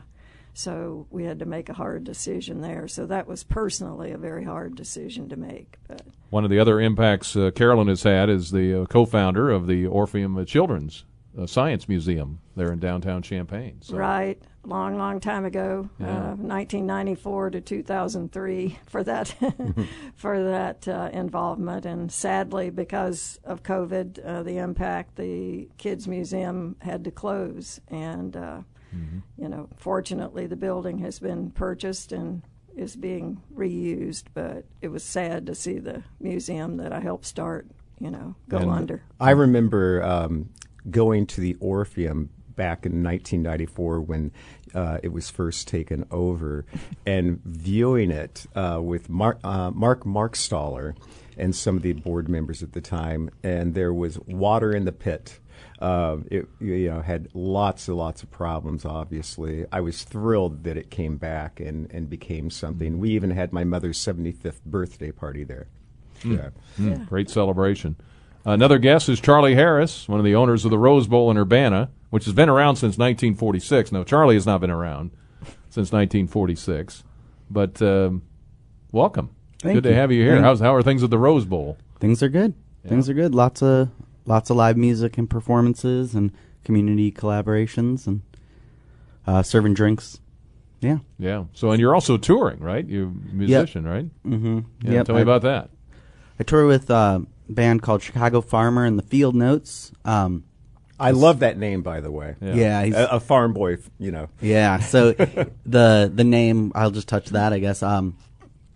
so we had to make a hard decision there. So that was personally a very hard decision to make. But One of the other impacts uh, Carolyn has had is the uh, co-founder of the Orpheum Children's uh, Science Museum there in downtown Champaign. So, Right, long, long time ago, Yeah. uh, 1994 to 2003, for that for that uh, involvement, and sadly, because of COVID, uh, the impact, the Kids Museum had to close, and uh, you know, fortunately, the building has been purchased and is being reused. But it was sad to see the museum that I helped start, you know, go And under. I remember um, going to the Orpheum back in 1994 when uh, it was first taken over and viewing it uh, with Mark, uh, Mark Markstaller and some of the board members at the time, and there was water in the pit. Uh, it you know had lots and lots of problems. Obviously, I was thrilled that it came back and, and became something. We even had my mother's 75th birthday party there. Mm. Yeah. Mm, Great celebration. Another guest is Charlie Harris, one of the owners of the Rose Bowl in Urbana, which has been around since 1946. Now, Charlie has not been around since 1946, but um, welcome. Thank good to have you here. How's, how are things at the Rose Bowl? Things are good. Things are good. Lots of lots of live music and performances and community collaborations and uh, serving drinks. Yeah. Yeah. So, and you're also touring, right? You're a musician, right? Mm-hmm. Yeah, yep. tell me I- about that. I tour with uh, band called Chicago Farmer and the Field Notes. Um, I love that name, by the way. Yeah, he's- a, a farm boy. You know. Yeah. So the the name I'll just touch that I guess. Um,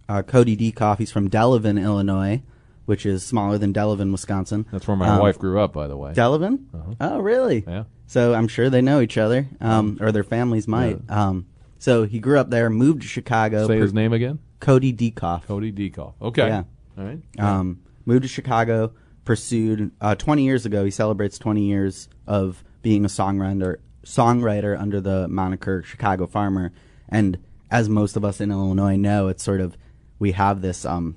uh, Cody Diekhoff. He's from Delavan, Illinois, which is smaller than Delavan, Wisconsin. That's where my Um, wife grew up, by the way. Delavan. Uh-huh. Oh, really? Yeah. So I'm sure they know each other, um, or their families might. Um, so he grew up there, moved to Chicago. Say his name again. Cody Diekhoff. Cody Diekhoff. Okay. Yeah. All right. Um, moved to Chicago, pursued uh, 20 years ago. He celebrates 20 years of being a songwriter, songwriter under the moniker Chicago Farmer. And as most of us in Illinois know, it's sort of we have this um,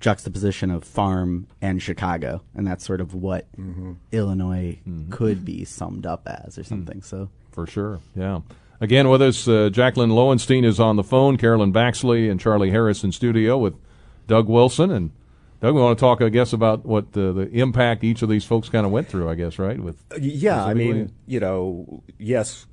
juxtaposition of farm and Chicago, and that's sort of what Mhm. Illinois could be summed up as, or something. So For sure, yeah. Again, with us, uh, Jacqueline Lowenstein is on the phone, Carolyn Baxley and Charlie Harris in studio with Doug Wilson. And Doug, we want to talk, I guess, about what the, the impact each of these folks kind of went through, I guess, right? With Yeah, I mean, you know, yes,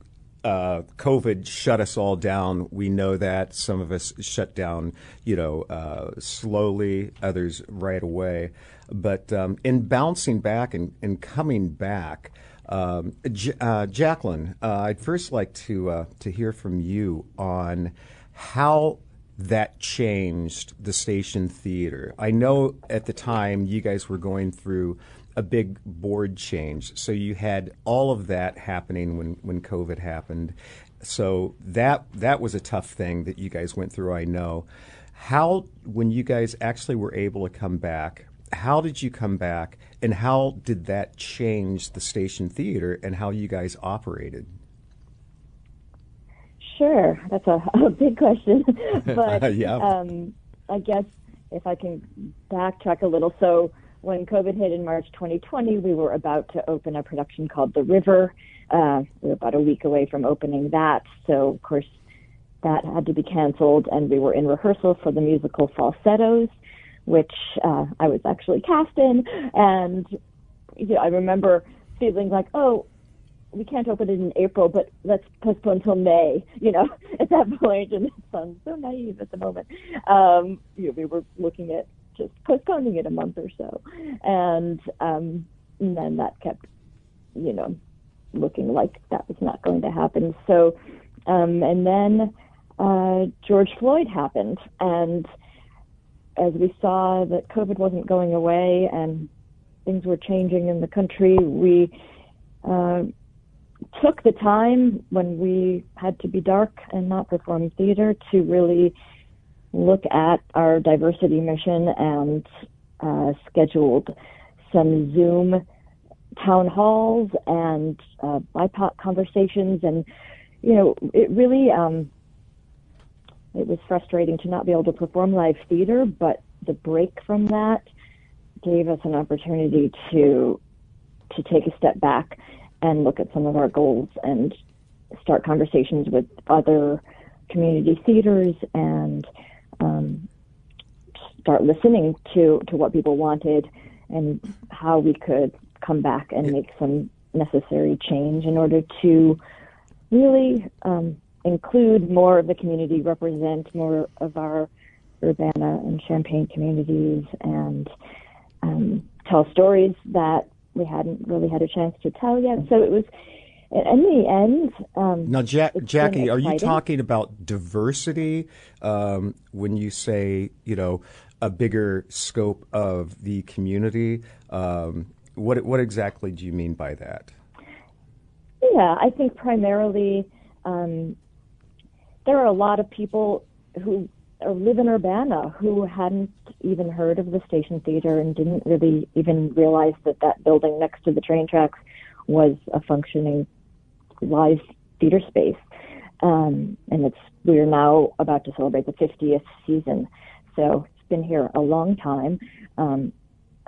uh, COVID shut us all down. We know that some of us shut down, you know, uh, slowly, others right away. But um, in bouncing back and, and coming back, um, J- uh, Jacqueline, uh, I'd first like to uh, to hear from you on how that changed the station theater. I know at the time you guys were going through a big board change, so you had all of that happening when, when COVID happened. So that that was a tough thing that you guys went through. I know. How when you guys actually were able to come back, how did you come back, and how did that change the station theater and how you guys operated? Sure, that's a, a big question, but Yeah. um, I guess if I can backtrack a little. So when COVID hit in March 2020, we were about to open a production called The River. Uh, we were about a week away from opening that, so of course that had to be canceled, and we were in rehearsal for the musical Falsettos, which uh, I was actually cast in, and you know, I remember feeling like, oh, we can't open it in April, but let's postpone till May, you know, at that point. And it sounds so naive at the moment. Um, you know, we were looking at just postponing it a month or so. And, um, and then that kept, you know, looking like that was not going to happen. So, um, and then, uh, George Floyd happened. And as we saw that COVID wasn't going away and things were changing in the country, we, uh, took the time when we had to be dark and not perform theater to really look at our diversity mission and uh, scheduled some Zoom town halls and uh, BIPOC conversations. And, you know, it really, um, it was frustrating to not be able to perform live theater, but the break from that gave us an opportunity to to take a step back and look at some of our goals and start conversations with other community theaters and um, start listening to, to what people wanted and how we could come back and make some necessary change in order to really um, include more of the community, represent more of our Urbana and Champaign communities, and um, tell stories that we hadn't really had a chance to tell yet. So it was, in the end, um, Now, ja- Jackie, are you talking about diversity um, when you say, you know, a bigger scope of the community? Um, what what exactly do you mean by that? Yeah, I think primarily um, there are a lot of people who live in Urbana who hadn't even heard of the Station Theater and didn't really even realize that that building next to the train tracks was a functioning live theater space. Um, and it's we are now about to celebrate the 50th season, so it's been here a long time. Um,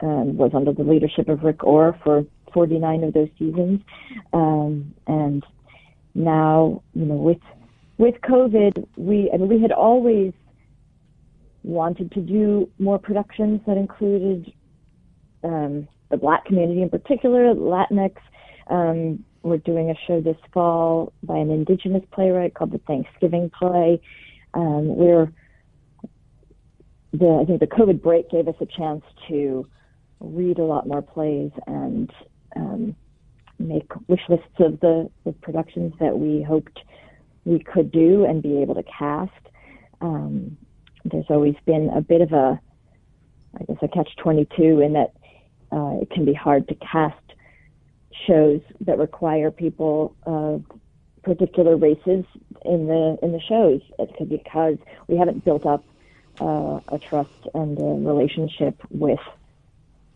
and was under the leadership of Rick Orr for 49 of those seasons, um, and now you know with with COVID, we and we had always wanted to do more productions that included um, the Black community in particular, Latinx. Um, we're doing a show this fall by an Indigenous playwright called the Thanksgiving Play. Um, we're the I think the COVID break gave us a chance to read a lot more plays and um, make wish lists of the, the productions that we hoped we could do and be able to cast. Um, there's always been a bit of a, I guess, a catch 22 in that uh, it can be hard to cast shows that require people of particular races in the in the shows It's because we haven't built up uh, a trust and a relationship with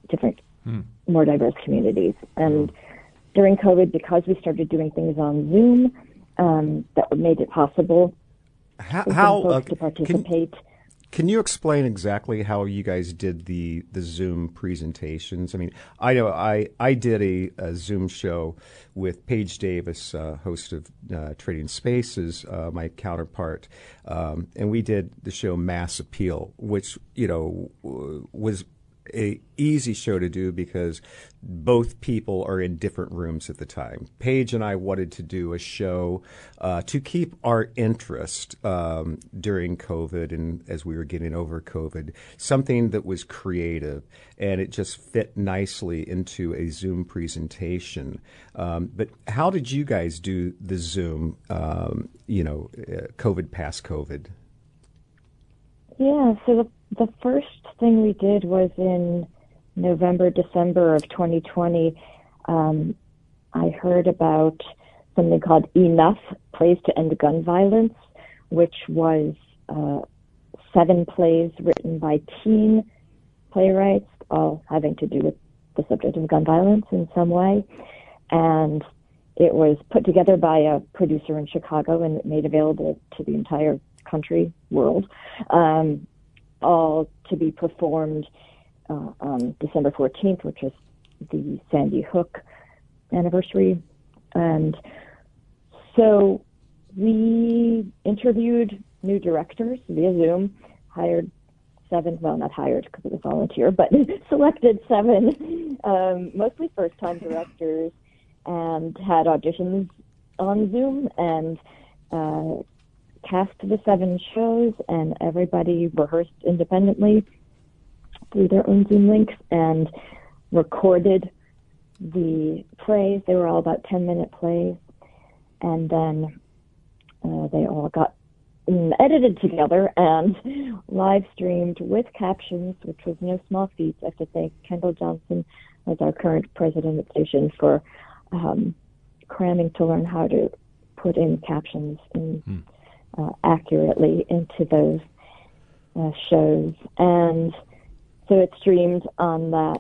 different more diverse communities. And during COVID, because we started doing things on Zoom, um, that made it possible How, how uh, to participate. can you explain exactly how you guys did the the Zoom presentations? I mean, I know I I did a, a Zoom show with Paige Davis, uh, host of uh, Trading Spaces, uh, my counterpart, um, and we did the show Mass Appeal, which you know was a easy show to do because both people are in different rooms at the time. Paige and I wanted to do a show uh, to keep our interest um, during COVID and as we were getting over COVID, something that was creative and it just fit nicely into a Zoom presentation. Um, but how did you guys do the Zoom? Um, you know, uh, COVID past COVID. Yeah, so the the first thing we did was in November, December of 2020. Um, I heard about something called Enough Plays to End Gun Violence, which was uh, seven plays written by teen playwrights, all having to do with the subject of gun violence in some way. And it was put together by a producer in Chicago and made available to the entire country, world, um, all to be performed uh, on December 14th, which is the Sandy Hook anniversary. And so we interviewed new directors via Zoom, hired seven, well, not hired because it was volunteer, but selected seven, um, mostly first time directors, and had auditions on Zoom and uh, cast the seven shows, and everybody rehearsed independently through their own Zoom links and recorded the plays. They were all about 10 minute plays. And then uh, they all got mm, edited together and live streamed with captions, which was no small feat. I have to thank Kendall Johnson as our current president of station for um, cramming to learn how to put in captions in, uh, accurately into those uh, shows. And so it streamed on that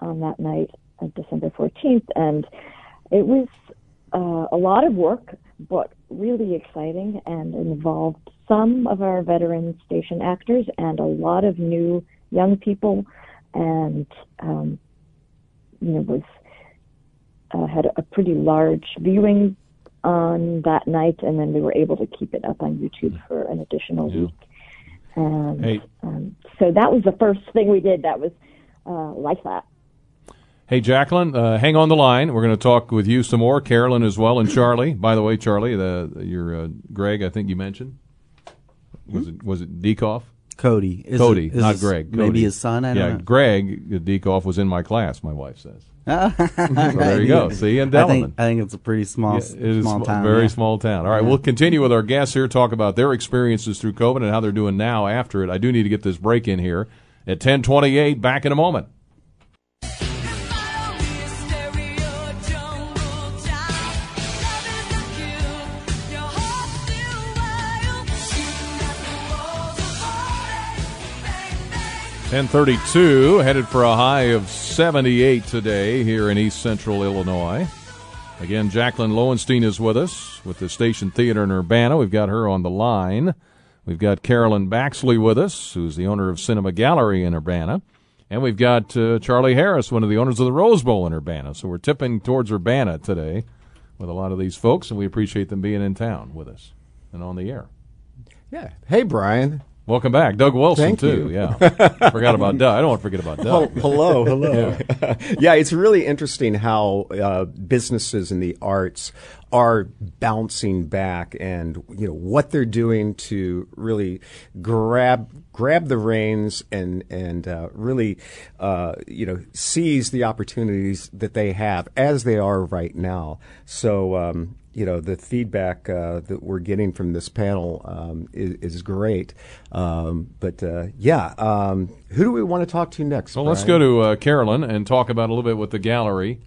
on that night of December 14th, and it was uh, a lot of work, but really exciting and involved some of our veteran station actors and a lot of new young people, and um, you know was uh, had a pretty large viewing on that night, and then we were able to keep it up on YouTube for an additional week. And Hey. um, so that was the first thing we did. That was uh, like that. Hey, Jacqueline, uh, hang on the line. We're going to talk with you some more, Carolyn as well, and Charlie. By the way, Charlie, the your uh, Greg, I think you mentioned was it was it Diekhoff? Cody. Is Cody, it- is not his- Greg. maybe Cody. his son, I don't yeah, know. Greg Diekhoff was in my class. My wife says. There you go. See, in I Delavan. think, I think it's a pretty small, Yeah, it is small sm- town. very yeah. small town. All right, Yeah. we'll continue with our guests here, talk about their experiences through COVID and how they're doing now after it. I do need to get this break in here at 1028. Back in a moment. Ten thirty-two, headed for a high of seventy-eight today here in East Central Illinois. Again, Jacqueline Lowenstein is with us with the Station Theater in Urbana. We've got her on the line. We've got Carolyn Baxley with us, who's the owner of Cinema Gallery in Urbana. And we've got uh, Charlie Harris, one of the owners of the Rose Bowl in Urbana. So we're tipping towards Urbana today with a lot of these folks, and we appreciate them being in town with us and on the air. Yeah. Hey, Brian. Welcome back, Doug Wilson Thank too. you. Yeah, forgot about Doug. I don't want to forget about Doug. hello, hello. Yeah. Yeah. it's really interesting how uh, businesses in the arts are bouncing back, and you know what they're doing to really grab grab the reins and and uh, really uh, you know seize the opportunities that they have as they are right now. So. Um, you know the feedback uh, that we're getting from this panel um, is, is great, um, but uh, yeah, um, who do we want to talk to next? So let's go to uh, Carolyn and talk about a little bit with the gallery,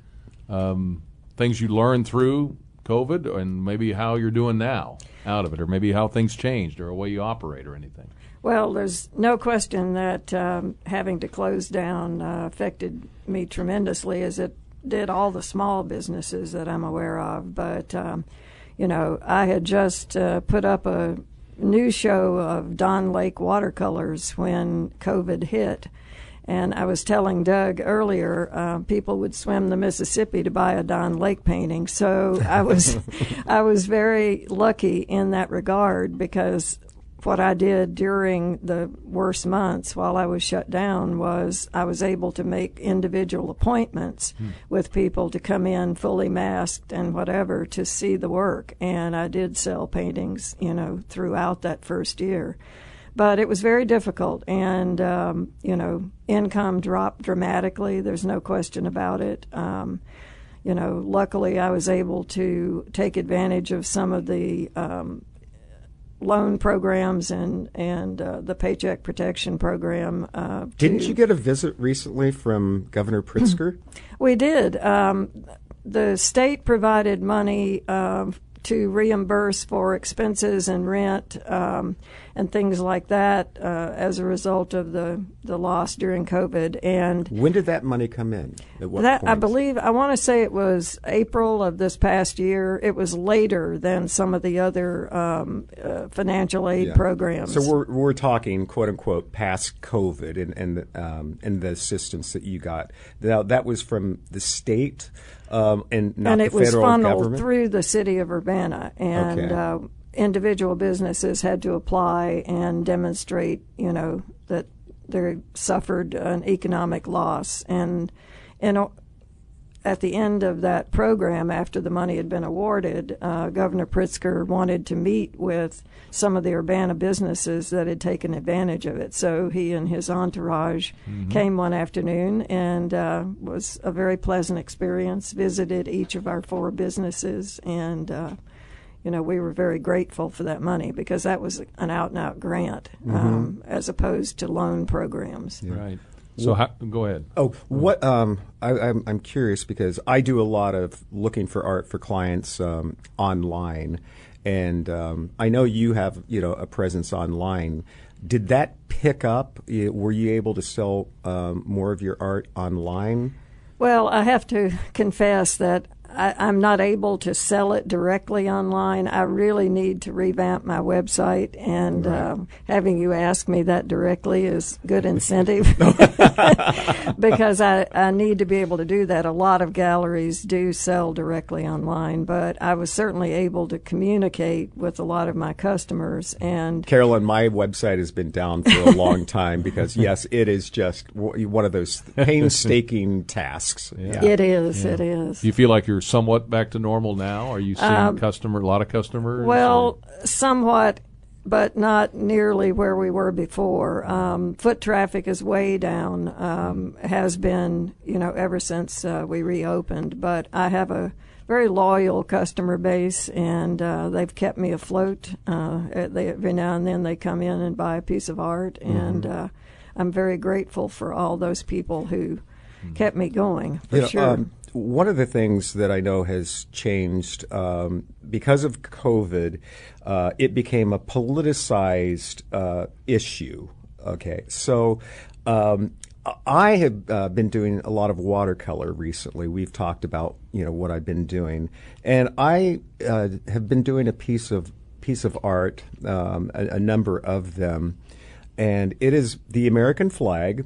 um, things you learned through COVID, and maybe how you're doing now out of it, or maybe how things changed, or a way you operate, or anything. Well, there's no question that um, having to close down uh, affected me tremendously, as it did all the small businesses that I'm aware of. But, um, you know, I had just uh, put up a new show of Don Lake watercolors when COVID hit. And I was telling Doug earlier, uh, people would swim the Mississippi to buy a Don Lake painting. So I was, I was very lucky in that regard because what I did during the worst months while I was shut down was I was able to make individual appointments with people to come in fully masked and whatever to see the work. And I did sell paintings, you know, throughout that first year. But it was very difficult, and um, you know, income dropped dramatically. There's no question about it. Um, you know, luckily I was able to take advantage of some of the um, loan programs and and uh, the Paycheck Protection Program. Uh, Didn't to- you get a visit recently from Governor Pritzker? We did. Um, the state provided money um, to reimburse for expenses and rent um, and things like that uh, as a result of the, the loss during COVID. And when did that money come in? That I believe I want to say it was April of this past year. It was later than some of the other um, uh, financial aid Yeah. programs. So we're we're talking quote unquote past COVID and and the, um, and the assistance that you got. Now that was from the state um, and not and the it was funneled government. through the city of Urbana, and Okay. uh, individual businesses had to apply and demonstrate, you know, that they suffered an economic loss, and and at the end of that program, after the money had been awarded, uh, Governor Pritzker wanted to meet with some of the Urbana businesses that had taken advantage of it. So he and his entourage Mhm. came one afternoon and uh, was a very pleasant experience. Visited each of our four businesses, and uh, you know we were very grateful for that money because that was an out and out grant um, as opposed to loan programs. Right. So how, go ahead. Oh, what? Um, I, I'm I'm curious because I do a lot of looking for art for clients um, online, and um, I know you have you know a presence online. Did that pick up? Were you able to sell um, more of your art online? Well, I have to confess that I, I'm not able to sell it directly online. I really need to revamp my website, and um, having you ask me that directly is good incentive because I, I need to be able to do that. A lot of galleries do sell directly online, but I was certainly able to communicate with a lot of my customers and Carolyn, my website has been down for a long time because yes, it is just one of those painstaking tasks. Yeah. It is, it is. You feel like you're somewhat back to normal now? Are you seeing Um, customer a lot of customers? Well, somewhat, but not nearly where we were before. Um, foot traffic is way down. Um, has been, you know, ever since uh, we reopened. But I have a very loyal customer base, and uh, they've kept me afloat. Uh, they, every now and then they come in and buy a piece of art, and Mhm. uh, I'm very grateful for all those people who kept me going. For You know, sure. um, one of the things that I know has changed um, because of COVID, uh, it became a politicized uh, issue. Okay, so um, I have uh, been doing a lot of watercolor recently. We've talked about you know what I've been doing, and I uh, have been doing a piece of piece of art, um, a, a number of them, and it is the American flag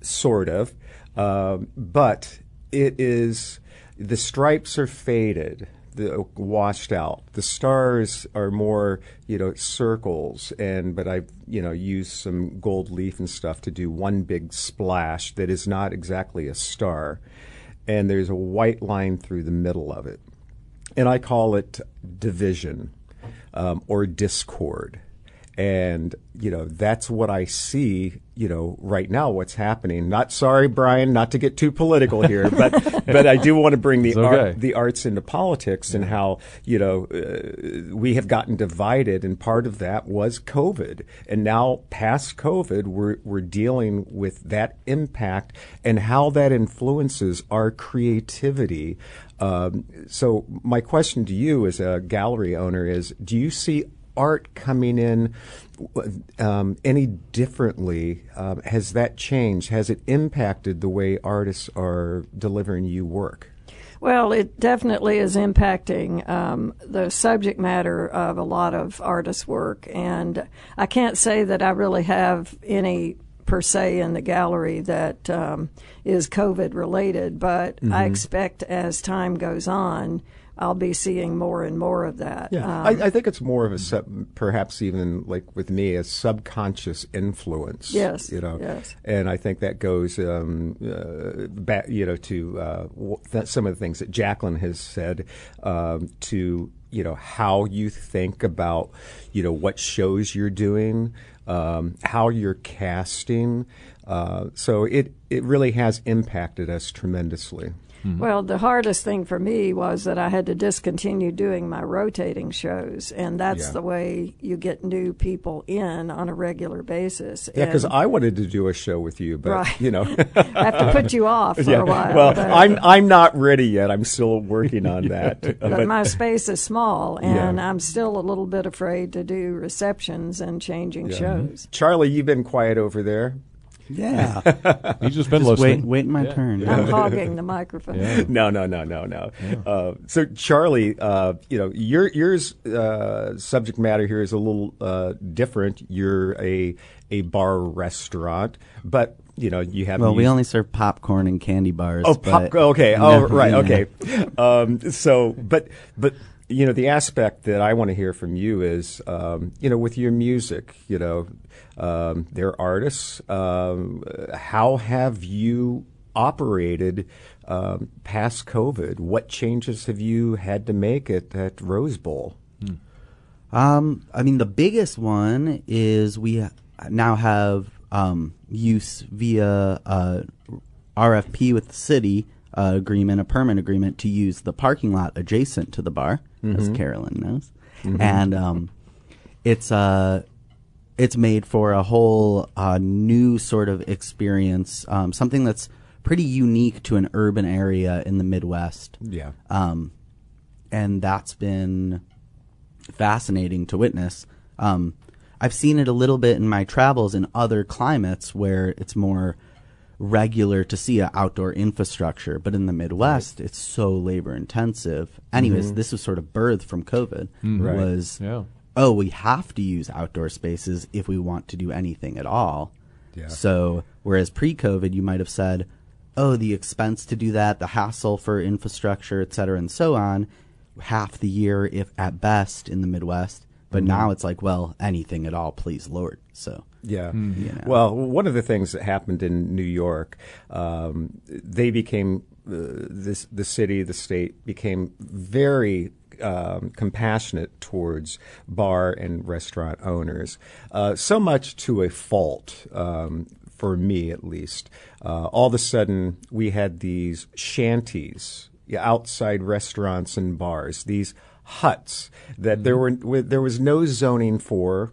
sort of, um, but it is the stripes are faded the washed out. The stars are more, you know, circles, and but I've you know used some gold leaf and stuff to do one big splash that is not exactly a star, and there's a white line through the middle of it, and I call it division um, or discord. And, you know, that's what I see, you know, right now, what's happening. Not sorry, Brian, not to get too political here, but, but I do want to bring the, okay. art, the arts into politics and how, you know, uh, we have gotten divided. And part of that was COVID. And now, past COVID, we're, we're dealing with that impact and how that influences our creativity. Um, so, my question to you as a gallery owner is do you see art coming in um, any differently? Um, has that changed? Has it impacted the way artists are delivering you work? Well, it definitely is impacting um, the subject matter of a lot of artists' work, and I can't say that I really have any per se in the gallery that um, is COVID related, but I Mhm. expect as time goes on, I'll be seeing more and more of that. Yeah, Um, I, I think it's more of a sub, perhaps even like with me a subconscious influence. Yes, you know. yes. And I think that goes um, uh, back, you know, to uh, w- th- some of the things that Jacqueline has said um, to you know how you think about you know what shows you're doing, um, how you're casting. Uh, so it it really has impacted us tremendously. Mm-hmm. Well, the hardest thing for me was that I had to discontinue doing my rotating shows, and that's Yeah. the way you get new people in on a regular basis. Yeah, because I wanted to do a show with you, but Right. you know, I have to put you off for a while, Well, but- I'm I'm not ready yet. I'm still working on that. but my space is small, Yeah. and I'm still a little bit afraid to do receptions and changing Yeah. shows. Charlie, you've been quiet over there. Yeah. He's just been Just listening. wait- waiting my turn. I'm hogging the microphone. No, no, no, no, no. Uh, so, Charlie, uh, you know, your yours uh, subject matter here is a little uh, different. You're a a bar restaurant, but you know you have Well, we only serve popcorn and candy bars. Oh, but pop. Okay. Oh, No, right. yeah. Okay. Um, so, but but you know, the aspect that I want to hear from you is, um, you know, with your music, you know, um, they're artists. Um, how have you operated um, past COVID? What changes have you had to make at, at Rose Bowl? Um, I mean, the biggest one is we now have um, use via uh, RFP with the city uh, agreement, a permit agreement to use the parking lot adjacent to the bar, as Mhm. Carolyn knows, Mhm. and um, it's uh, it's made for a whole uh, new sort of experience, um, something that's pretty unique to an urban area in the Midwest. Yeah. Um, and that's been fascinating to witness. Um, I've seen it a little bit in my travels in other climates where it's more regular to see an outdoor infrastructure, but in the Midwest, it's so labor intensive. Anyways, Mhm. this was sort of birthed from COVID. Mhm. Right. Was Yeah. Oh, we have to use outdoor spaces if we want to do anything at all. Yeah. So, whereas pre-COVID, you might have said, "Oh, the expense to do that, the hassle for infrastructure, et cetera, and so on, half the year, if at best, in the Midwest." But Mhm. now it's like, well, anything at all, please, Lord. So, Yeah. you know. Well, one of the things that happened in New York, um, they became uh, this the city, the state became very um, compassionate towards bar and restaurant owners, uh, so much to a fault. Um, for me, at least, uh, all of a sudden we had these shanties, outside restaurants and bars, these huts that there were there was no zoning for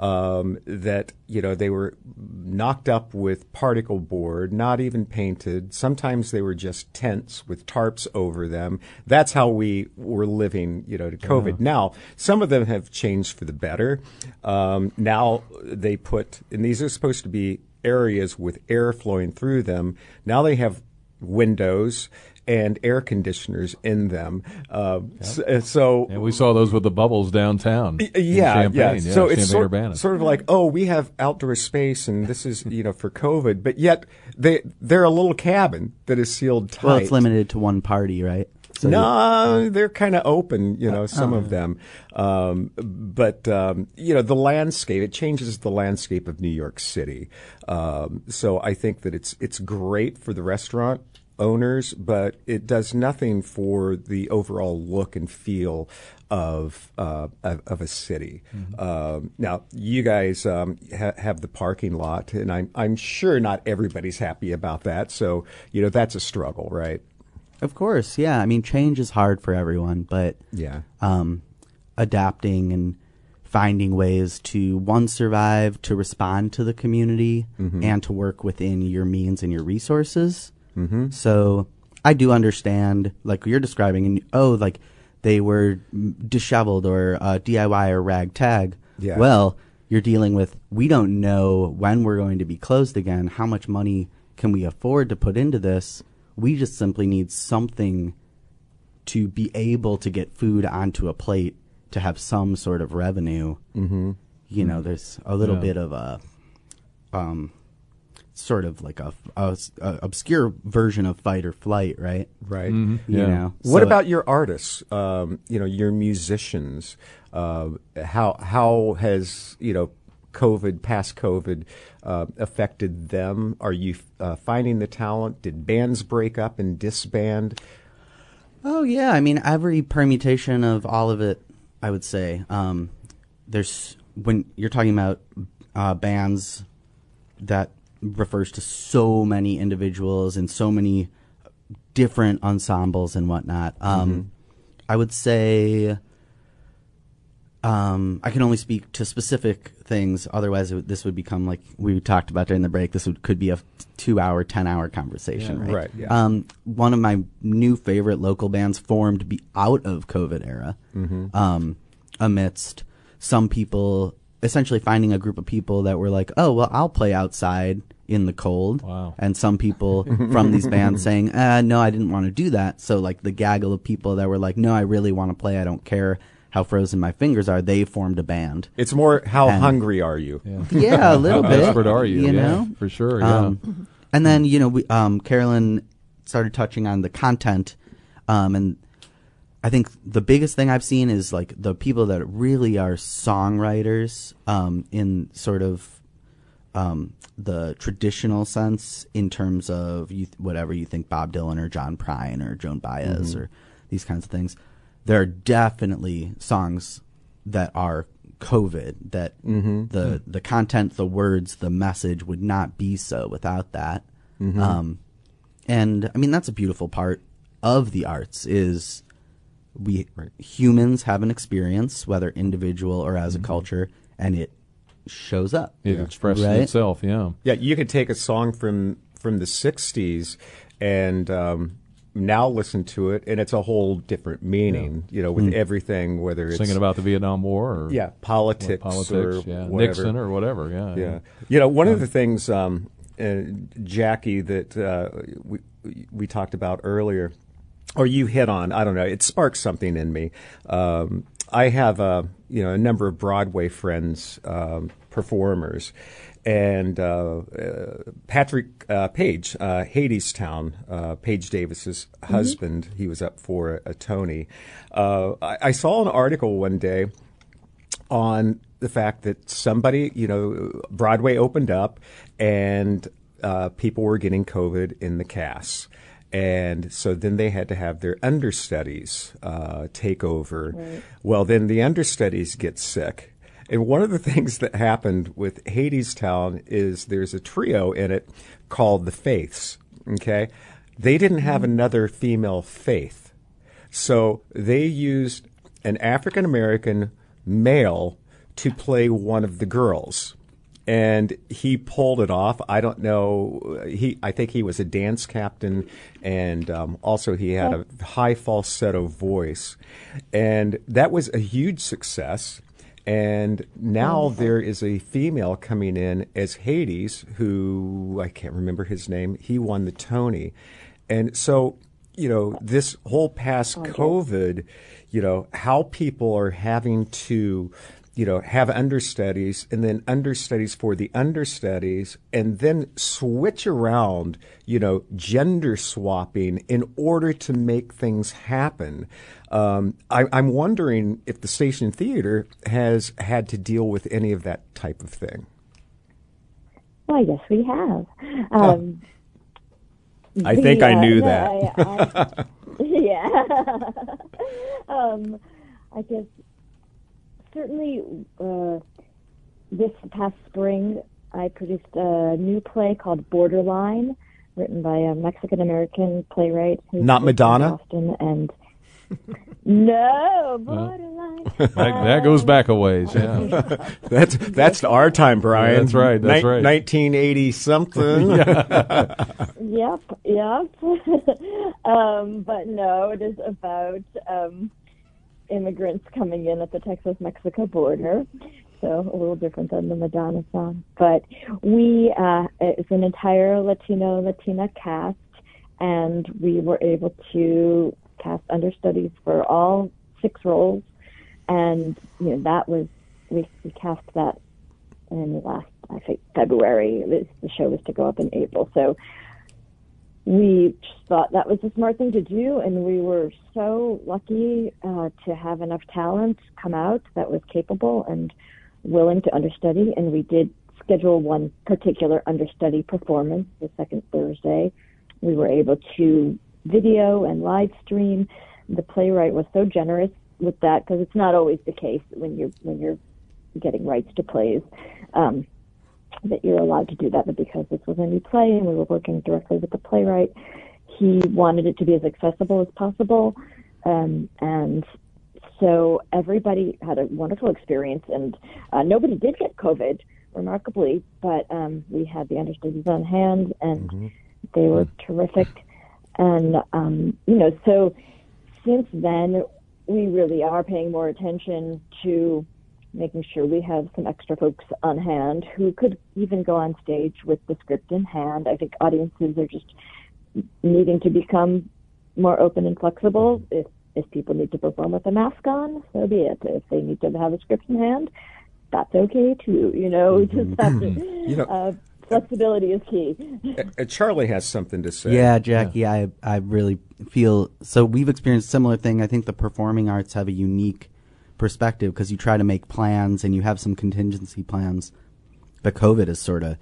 um, that you know they were knocked up with particle board, not even painted. Sometimes they were just tents with tarps over them. That's how we were living, you know, to COVID. Yeah. Now some of them have changed for the better. Um, now they put, and these are supposed to be areas with air flowing through them. Now they have windows and air conditioners in them. Uh, so, so And we saw those with the bubbles downtown. in yeah, Champaign. yeah. So it's Champaign sort, sort of like, oh, we have outdoor space, and this is you know for COVID, but yet they they're a little cabin that is sealed tight. well, it's limited to one party, right? So no, they're kind of open, you know, some oh. of them. Um, but, um, you know, the landscape, it changes the landscape of New York City. Um, so I think that it's, it's great for the restaurant owners, but it does nothing for the overall look and feel of uh, of, of a city. Um, now, you guys um, ha- have the parking lot, and I'm I'm sure not everybody's happy about that. So you know that's a struggle, right? Of course, yeah. I mean, change is hard for everyone, but Yeah. um, adapting and finding ways to one survive, to respond to the community, Mhm. and to work within your means and your resources. Mhm. So I do understand, like you're describing, and oh, like they were disheveled or uh, DIY or ragtag. Yeah. Well, you're dealing with we don't know when we're going to be closed again. How much money can we afford to put into this? We just simply need something to be able to get food onto a plate to have some sort of revenue. Mhm. You know, there's a little Yeah. bit of a um, sort of like a, a, a obscure version of fight or flight, right? Right. You know. What So- about your artists? Um, you know, your musicians. Uh, how how has you know COVID, past COVID, uh, affected them? Are you uh, finding the talent? Did bands break up and disband? Oh yeah, I mean every permutation of all of it. I would say um, there's when you're talking about uh, bands that refers to so many individuals and so many different ensembles and whatnot. Um, Mhm. I would say um, I can only speak to specific things. Otherwise, it, this would become like we talked about during the break. This would, could be a two-hour, ten-hour conversation, Yeah. right? Right, yeah. Um, one of my new favorite local bands formed be out of COVID era, Mhm. um, amidst some people essentially finding a group of people that were like, "Oh, well, I'll play outside in the cold," Wow. and some people from these bands saying, uh, "No, I didn't want to do that." So, like the gaggle of people that were like, "No, I really want to play. I don't care." How frozen my fingers are? They formed a band. It's more how And- hungry are you? Yeah, a little bit. How bit. desperate are you? You Yeah, know, for sure, yeah. Um, and then you know, we, um, Carolyn started touching on the content, um, and I think the biggest thing I've seen is like the people that really are songwriters um, in sort of um, the traditional sense, in terms of you, whatever you think Bob Dylan or John Prine or Joan Baez Mhm. or these kinds of things. There are definitely songs that are COVID that Mhm. the the content, the words, the message would not be so without that. Mhm. Um, and I mean that's a beautiful part of the arts is we humans have an experience, whether individual or as a culture, and it shows up. It expresses right? itself, yeah. Yeah, you could take a song from from the '60s and um, now listen to it, and it's a whole different meaning. You know, with Mm. everything, whether it's Singing about the Vietnam War or yeah, politics, or politics, or yeah, whatever. Nixon or whatever, yeah. yeah. You know, one of the things, um, uh, Jackie, that uh, we we talked about earlier, or you hit on, I don't know, it sparks something in me. Um, I have a you know a number of Broadway friends, um, performers, and uh, uh, Patrick uh, Page, uh, Hadestown, uh, Paige Davis's husband, he was up for a, a Tony. Uh, I, I saw an article one day on the fact that somebody, you know, Broadway opened up and uh, people were getting COVID in the cast. And so then they had to have their understudies uh, take over. Right. Well, then the understudies get sick. And one of the things that happened with Hadestown is there's a trio in it called the Fates. Okay. They didn't have another female fate. So they used an African American male to play one of the girls. And he pulled it off. I don't know. He, I think he was a dance captain, and um, also he had a high falsetto voice, and that was a huge success. And now there is a female coming in as Hades, who I can't remember his name. He won the Tony, and so you know this whole past COVID, you know how people are having to, you know, have understudies and then understudies for the understudies and then switch around, you know, gender swapping in order to make things happen. Um, I, I'm wondering if the station theater has had to deal with any of that type of thing. Well, yes, we have. Um, I think I the, knew that. I- I- yeah. um, I guess certainly uh, this past spring, I produced a new play called Borderline, written by a Mexican American playwright. who's Not Madonna? Boston, and no, Borderline. That, that goes back a ways. Yeah. that's that's our time, Brian. That's right, that's right. 1980 something. yep, yep. um, but no, it is about um, immigrants coming in at the Texas Mexico border. So a little different than the Madonna song. But we, uh, it's an entire Latino Latina cast, and we were able to cast understudies for all six roles. And you know that was we, we cast that in last I think February. Was, the show was to go up in April, so we thought that was a smart thing to do, and we were so lucky uh, to have enough talent come out that was capable and willing to understudy. And we did schedule one particular understudy performance the second Thursday. We were able to video and live stream. The playwright was so generous with that because it's not always the case when you're when you're getting rights to plays. Um, that you're allowed to do that, but because this was a new play and we were working directly with the playwright, he wanted it to be as accessible as possible. Um, and so everybody had a wonderful experience, and uh, nobody did get COVID, remarkably, but um, we had the understudies on hand, and they were terrific. And, um, you know, so since then, we really are paying more attention to making sure we have some extra folks on hand who could even go on stage with the script in hand. I think audiences are just needing to become more open and flexible. If if people need to perform with a mask on, so be it. If they need to have a script in hand, that's okay too. You know, just have to. You know- uh, flexibility is key. Uh, Charlie has something to say. Yeah, Jackie, I I really feel so. We've experienced a similar thing. I think the performing arts have a unique perspective because you try to make plans and you have some contingency plans. But COVID has sort of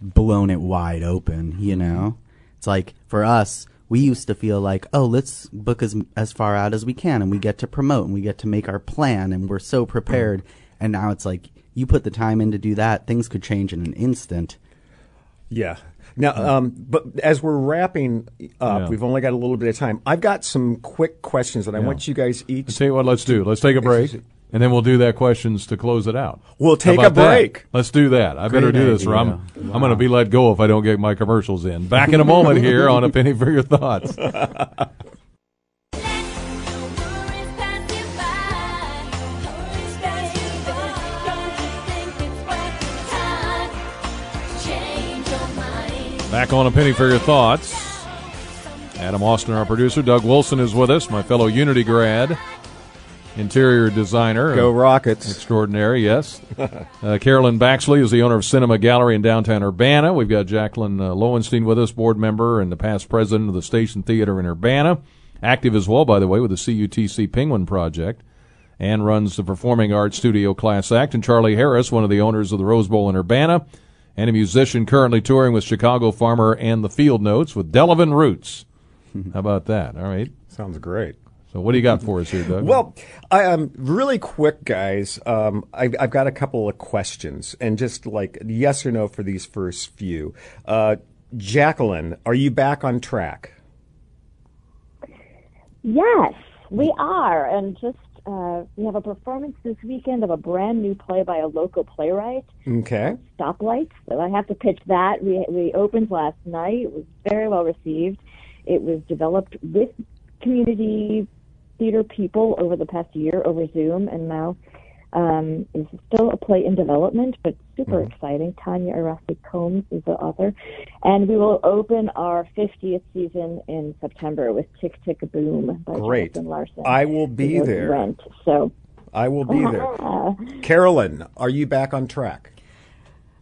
blown it wide open. You mm-hmm. know, it's like for us, we used to feel like, oh, let's book as as far out as we can, and we get to promote and we get to make our plan, and we're so prepared. Mm-hmm. And now it's like you put the time in to do that, things could change in an instant. Yeah. Now, um, but as we're wrapping up, Yeah. we've only got a little bit of time. I've got some quick questions that I Yeah. want you guys each. I'll tell you what, let's do. Let's take a break, and then we'll do that questions to close it out. We'll take a about that? break. Let's do that. I better do this, or I'm, idea. I'm going to be let go if I don't get my commercials in. Back in a moment here on A Penny for Your Thoughts. Back on A Penny for Your Thoughts. Adam Austin, our producer. Doug Wilson is with us, my fellow Unity grad, interior designer. Go Rockets. Extraordinary, yes. uh, Carolyn Baxley is the owner of Cinema Gallery in downtown Urbana. We've got Jacqueline uh, Lowenstein with us, board member and the past president of the Station Theater in Urbana. Active as well, by the way, with the CUTC Penguin Project. And runs the Performing Arts Studio Class Act. And Charlie Harris, one of the owners of the Rose Bowl in Urbana. And a musician currently touring with Chicago Farmer and the Field Notes with Delavan Roots. How about that? All right. Sounds great. So what do you got for us here, Doug? Well, I, um, really quick, guys. Um, I've, I've got a couple of questions, and just like yes or no for these first few. Uh, Jacqueline, are you back on track? Yes, we are, and just uh, we have a performance this weekend of a brand new play by a local playwright. Okay. Stoplights. So I have to pitch that. We we opened last night. It was very well received. It was developed with community theater people over the past year over Zoom, and now um, it's still a play in development, but super exciting. Tanya Arasti Combs is the author, and we will open our 50th season in September with Tick Tick Boom by Great. Jonathan Larson. I will be there. Rent. So I will be there. Carolyn, are you back on track?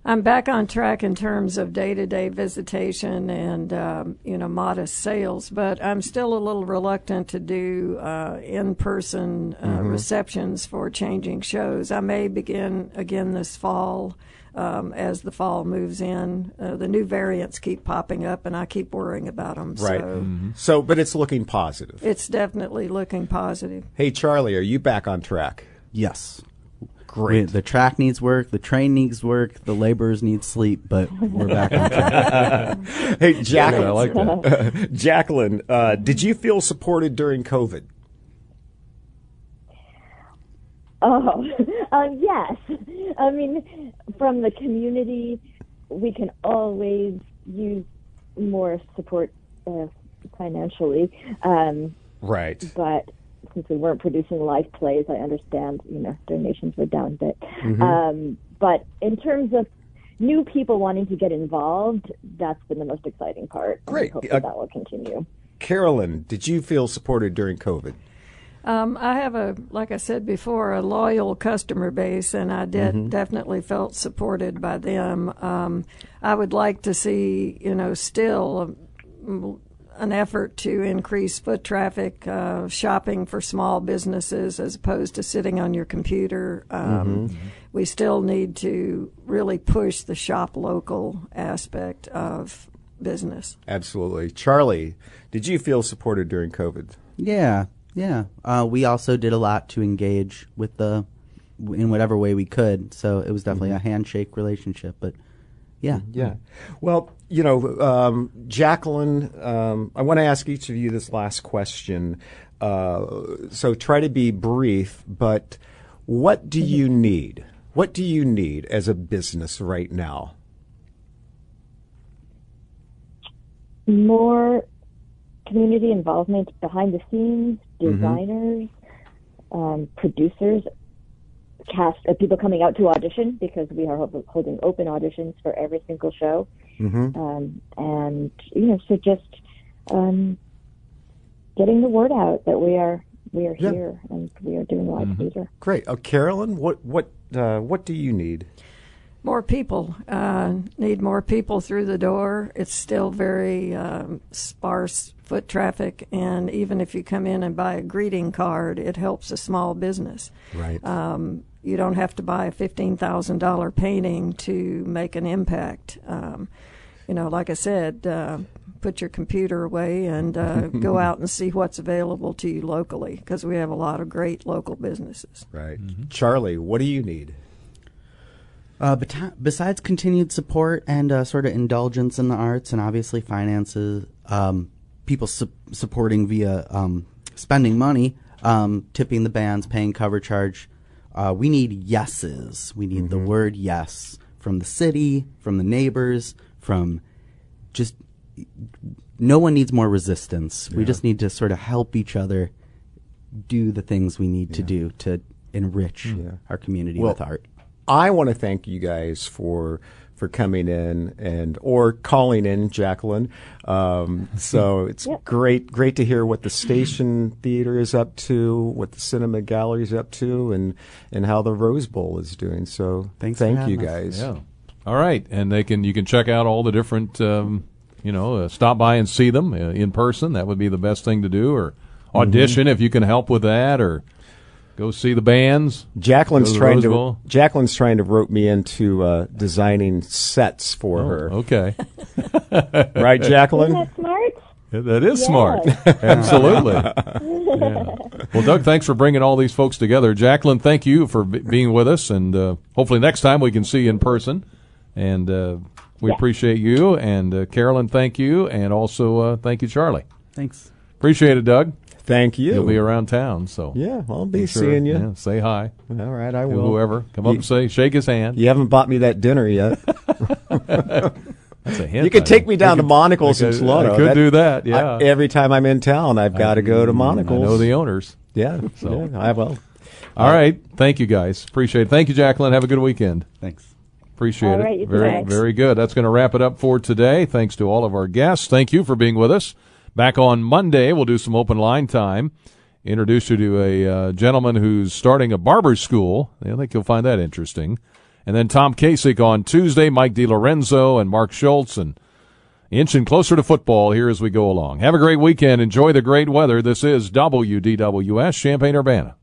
I'm back on track in terms of day to day visitation and um, you know modest sales, but I'm still a little reluctant to do uh, in person uh, Mhm. receptions for changing shows. I may begin again this fall. Um, as the fall moves in, uh, the new variants keep popping up, and I keep worrying about them. Right. So So, but it's looking positive. it's definitely looking positive. Hey, Charlie, are you back on track? Yes. Great. We- the track needs work. The train needs work. The laborers need sleep. But we're back on track. hey, Jacqueline. I like that. Jacqueline, uh, did you feel supported during COVID? Oh, um, yes. I mean, from the community, we can always use more support uh, financially. Um, Right. but since we weren't producing live plays, I understand, you know, donations were down a bit. Mhm. Um, but in terms of new people wanting to get involved, that's been the most exciting part. and Great. Hopefully Uh, that will continue. Carolyn, did you feel supported during COVID? Um, I have a, like I said before, a loyal customer base, and I did Mhm. definitely felt supported by them. Um, I would like to see, you know, still um, an effort to increase foot traffic, uh, shopping for small businesses as opposed to sitting on your computer. Um, Mhm. We still need to really push the shop local aspect of business. Absolutely. Charlie, did you feel supported during COVID? Yeah, yeah. Uh, we also did a lot to engage with the in whatever way we could. So it was definitely a handshake relationship. But yeah, Yeah. Well, you know, um, Jacqueline, um, I want to ask each of you this last question. Uh, so try to be brief, but what do you need? What do you need as a business right now? More community involvement behind the scenes, Mhm. designers, um, producers, cast, uh, people coming out to audition because we are hol- holding open auditions for every single show. Mm-hmm. um, and you know, so just um, getting the word out that we are we are Yeah. here and we are doing live theater. Great. Uh, Carolyn, what what uh, what do you need? More people uh, need more people through the door. It's still very um, sparse foot traffic, and even if you come in and buy a greeting card, it helps a small business. Right. Um, you don't have to buy a fifteen thousand dollar painting to make an impact. Um, you know, like I said, uh, put your computer away and uh, go out and see what's available to you locally because we have a lot of great local businesses. Right. Charlie, what do you need? Uh, but besides continued support and uh, sort of indulgence in the arts and obviously finances, um, people su- supporting via um, spending money, um, tipping the bands, paying cover charge, uh, we need yeses. We need the word yes from the city, from the neighbors, from just no one needs more resistance. We just need to sort of help each other do the things we need to do to enrich our community Well, with art. I want to thank you guys for for coming in and or calling in, Jacqueline. Um, so it's great great to hear what the Station Theater is up to, what the Cinema Gallery is up to, and and how the Rose Bowl is doing. So Thanks thank you guys. Yeah. All right, and they can you can check out all the different um, you know uh, stop by and see them uh, in person. That would be the best thing to do, or audition if you can help with that, or go see the bands. Jacqueline's Go the trying Rose to Jacqueline's trying to rope me into uh, designing sets for Oh, her. Okay, right, Jacqueline. Isn't that smart? Yeah, That is Yes. smart. Absolutely. Yeah. Well, Doug, thanks for bringing all these folks together. Jacqueline, thank you for b- being with us, and uh, hopefully next time we can see you in person. And uh, we Yeah. appreciate you. And uh, Carolyn, thank you, and also uh, thank you, Charlie. Thanks. Appreciate it, Doug. Thank you. You'll be around town, so Yeah, I'll be sure- seeing you. yeah, say hi. All right, I will. Whoever, come up You- and say, shake his hand. You haven't bought me that dinner yet. That's a hint. You can I take me down I to could- Monical's I in could- Tolono. I could do that. Yeah. I- every time I'm in town, I've got to go to Monical's. I know the owners. Yeah, So. yeah, I will. All right. Thank you, guys. Appreciate it. Thank you, Jacqueline. Have a good weekend. Thanks. Appreciate All it. right, you too. very, Thanks. very good. That's going to wrap it up for today. Thanks to all of our guests. Thank you for being with us. Back on Monday, we'll do some open line time. introduce you to a uh, gentleman who's starting a barber school. I think you'll find that interesting. And then Tom Kacich on Tuesday, Mike DiLorenzo and Mark Schultz, and inching closer to football here as we go along. Have a great weekend. Enjoy the great weather. This is WDWS Champaign Urbana.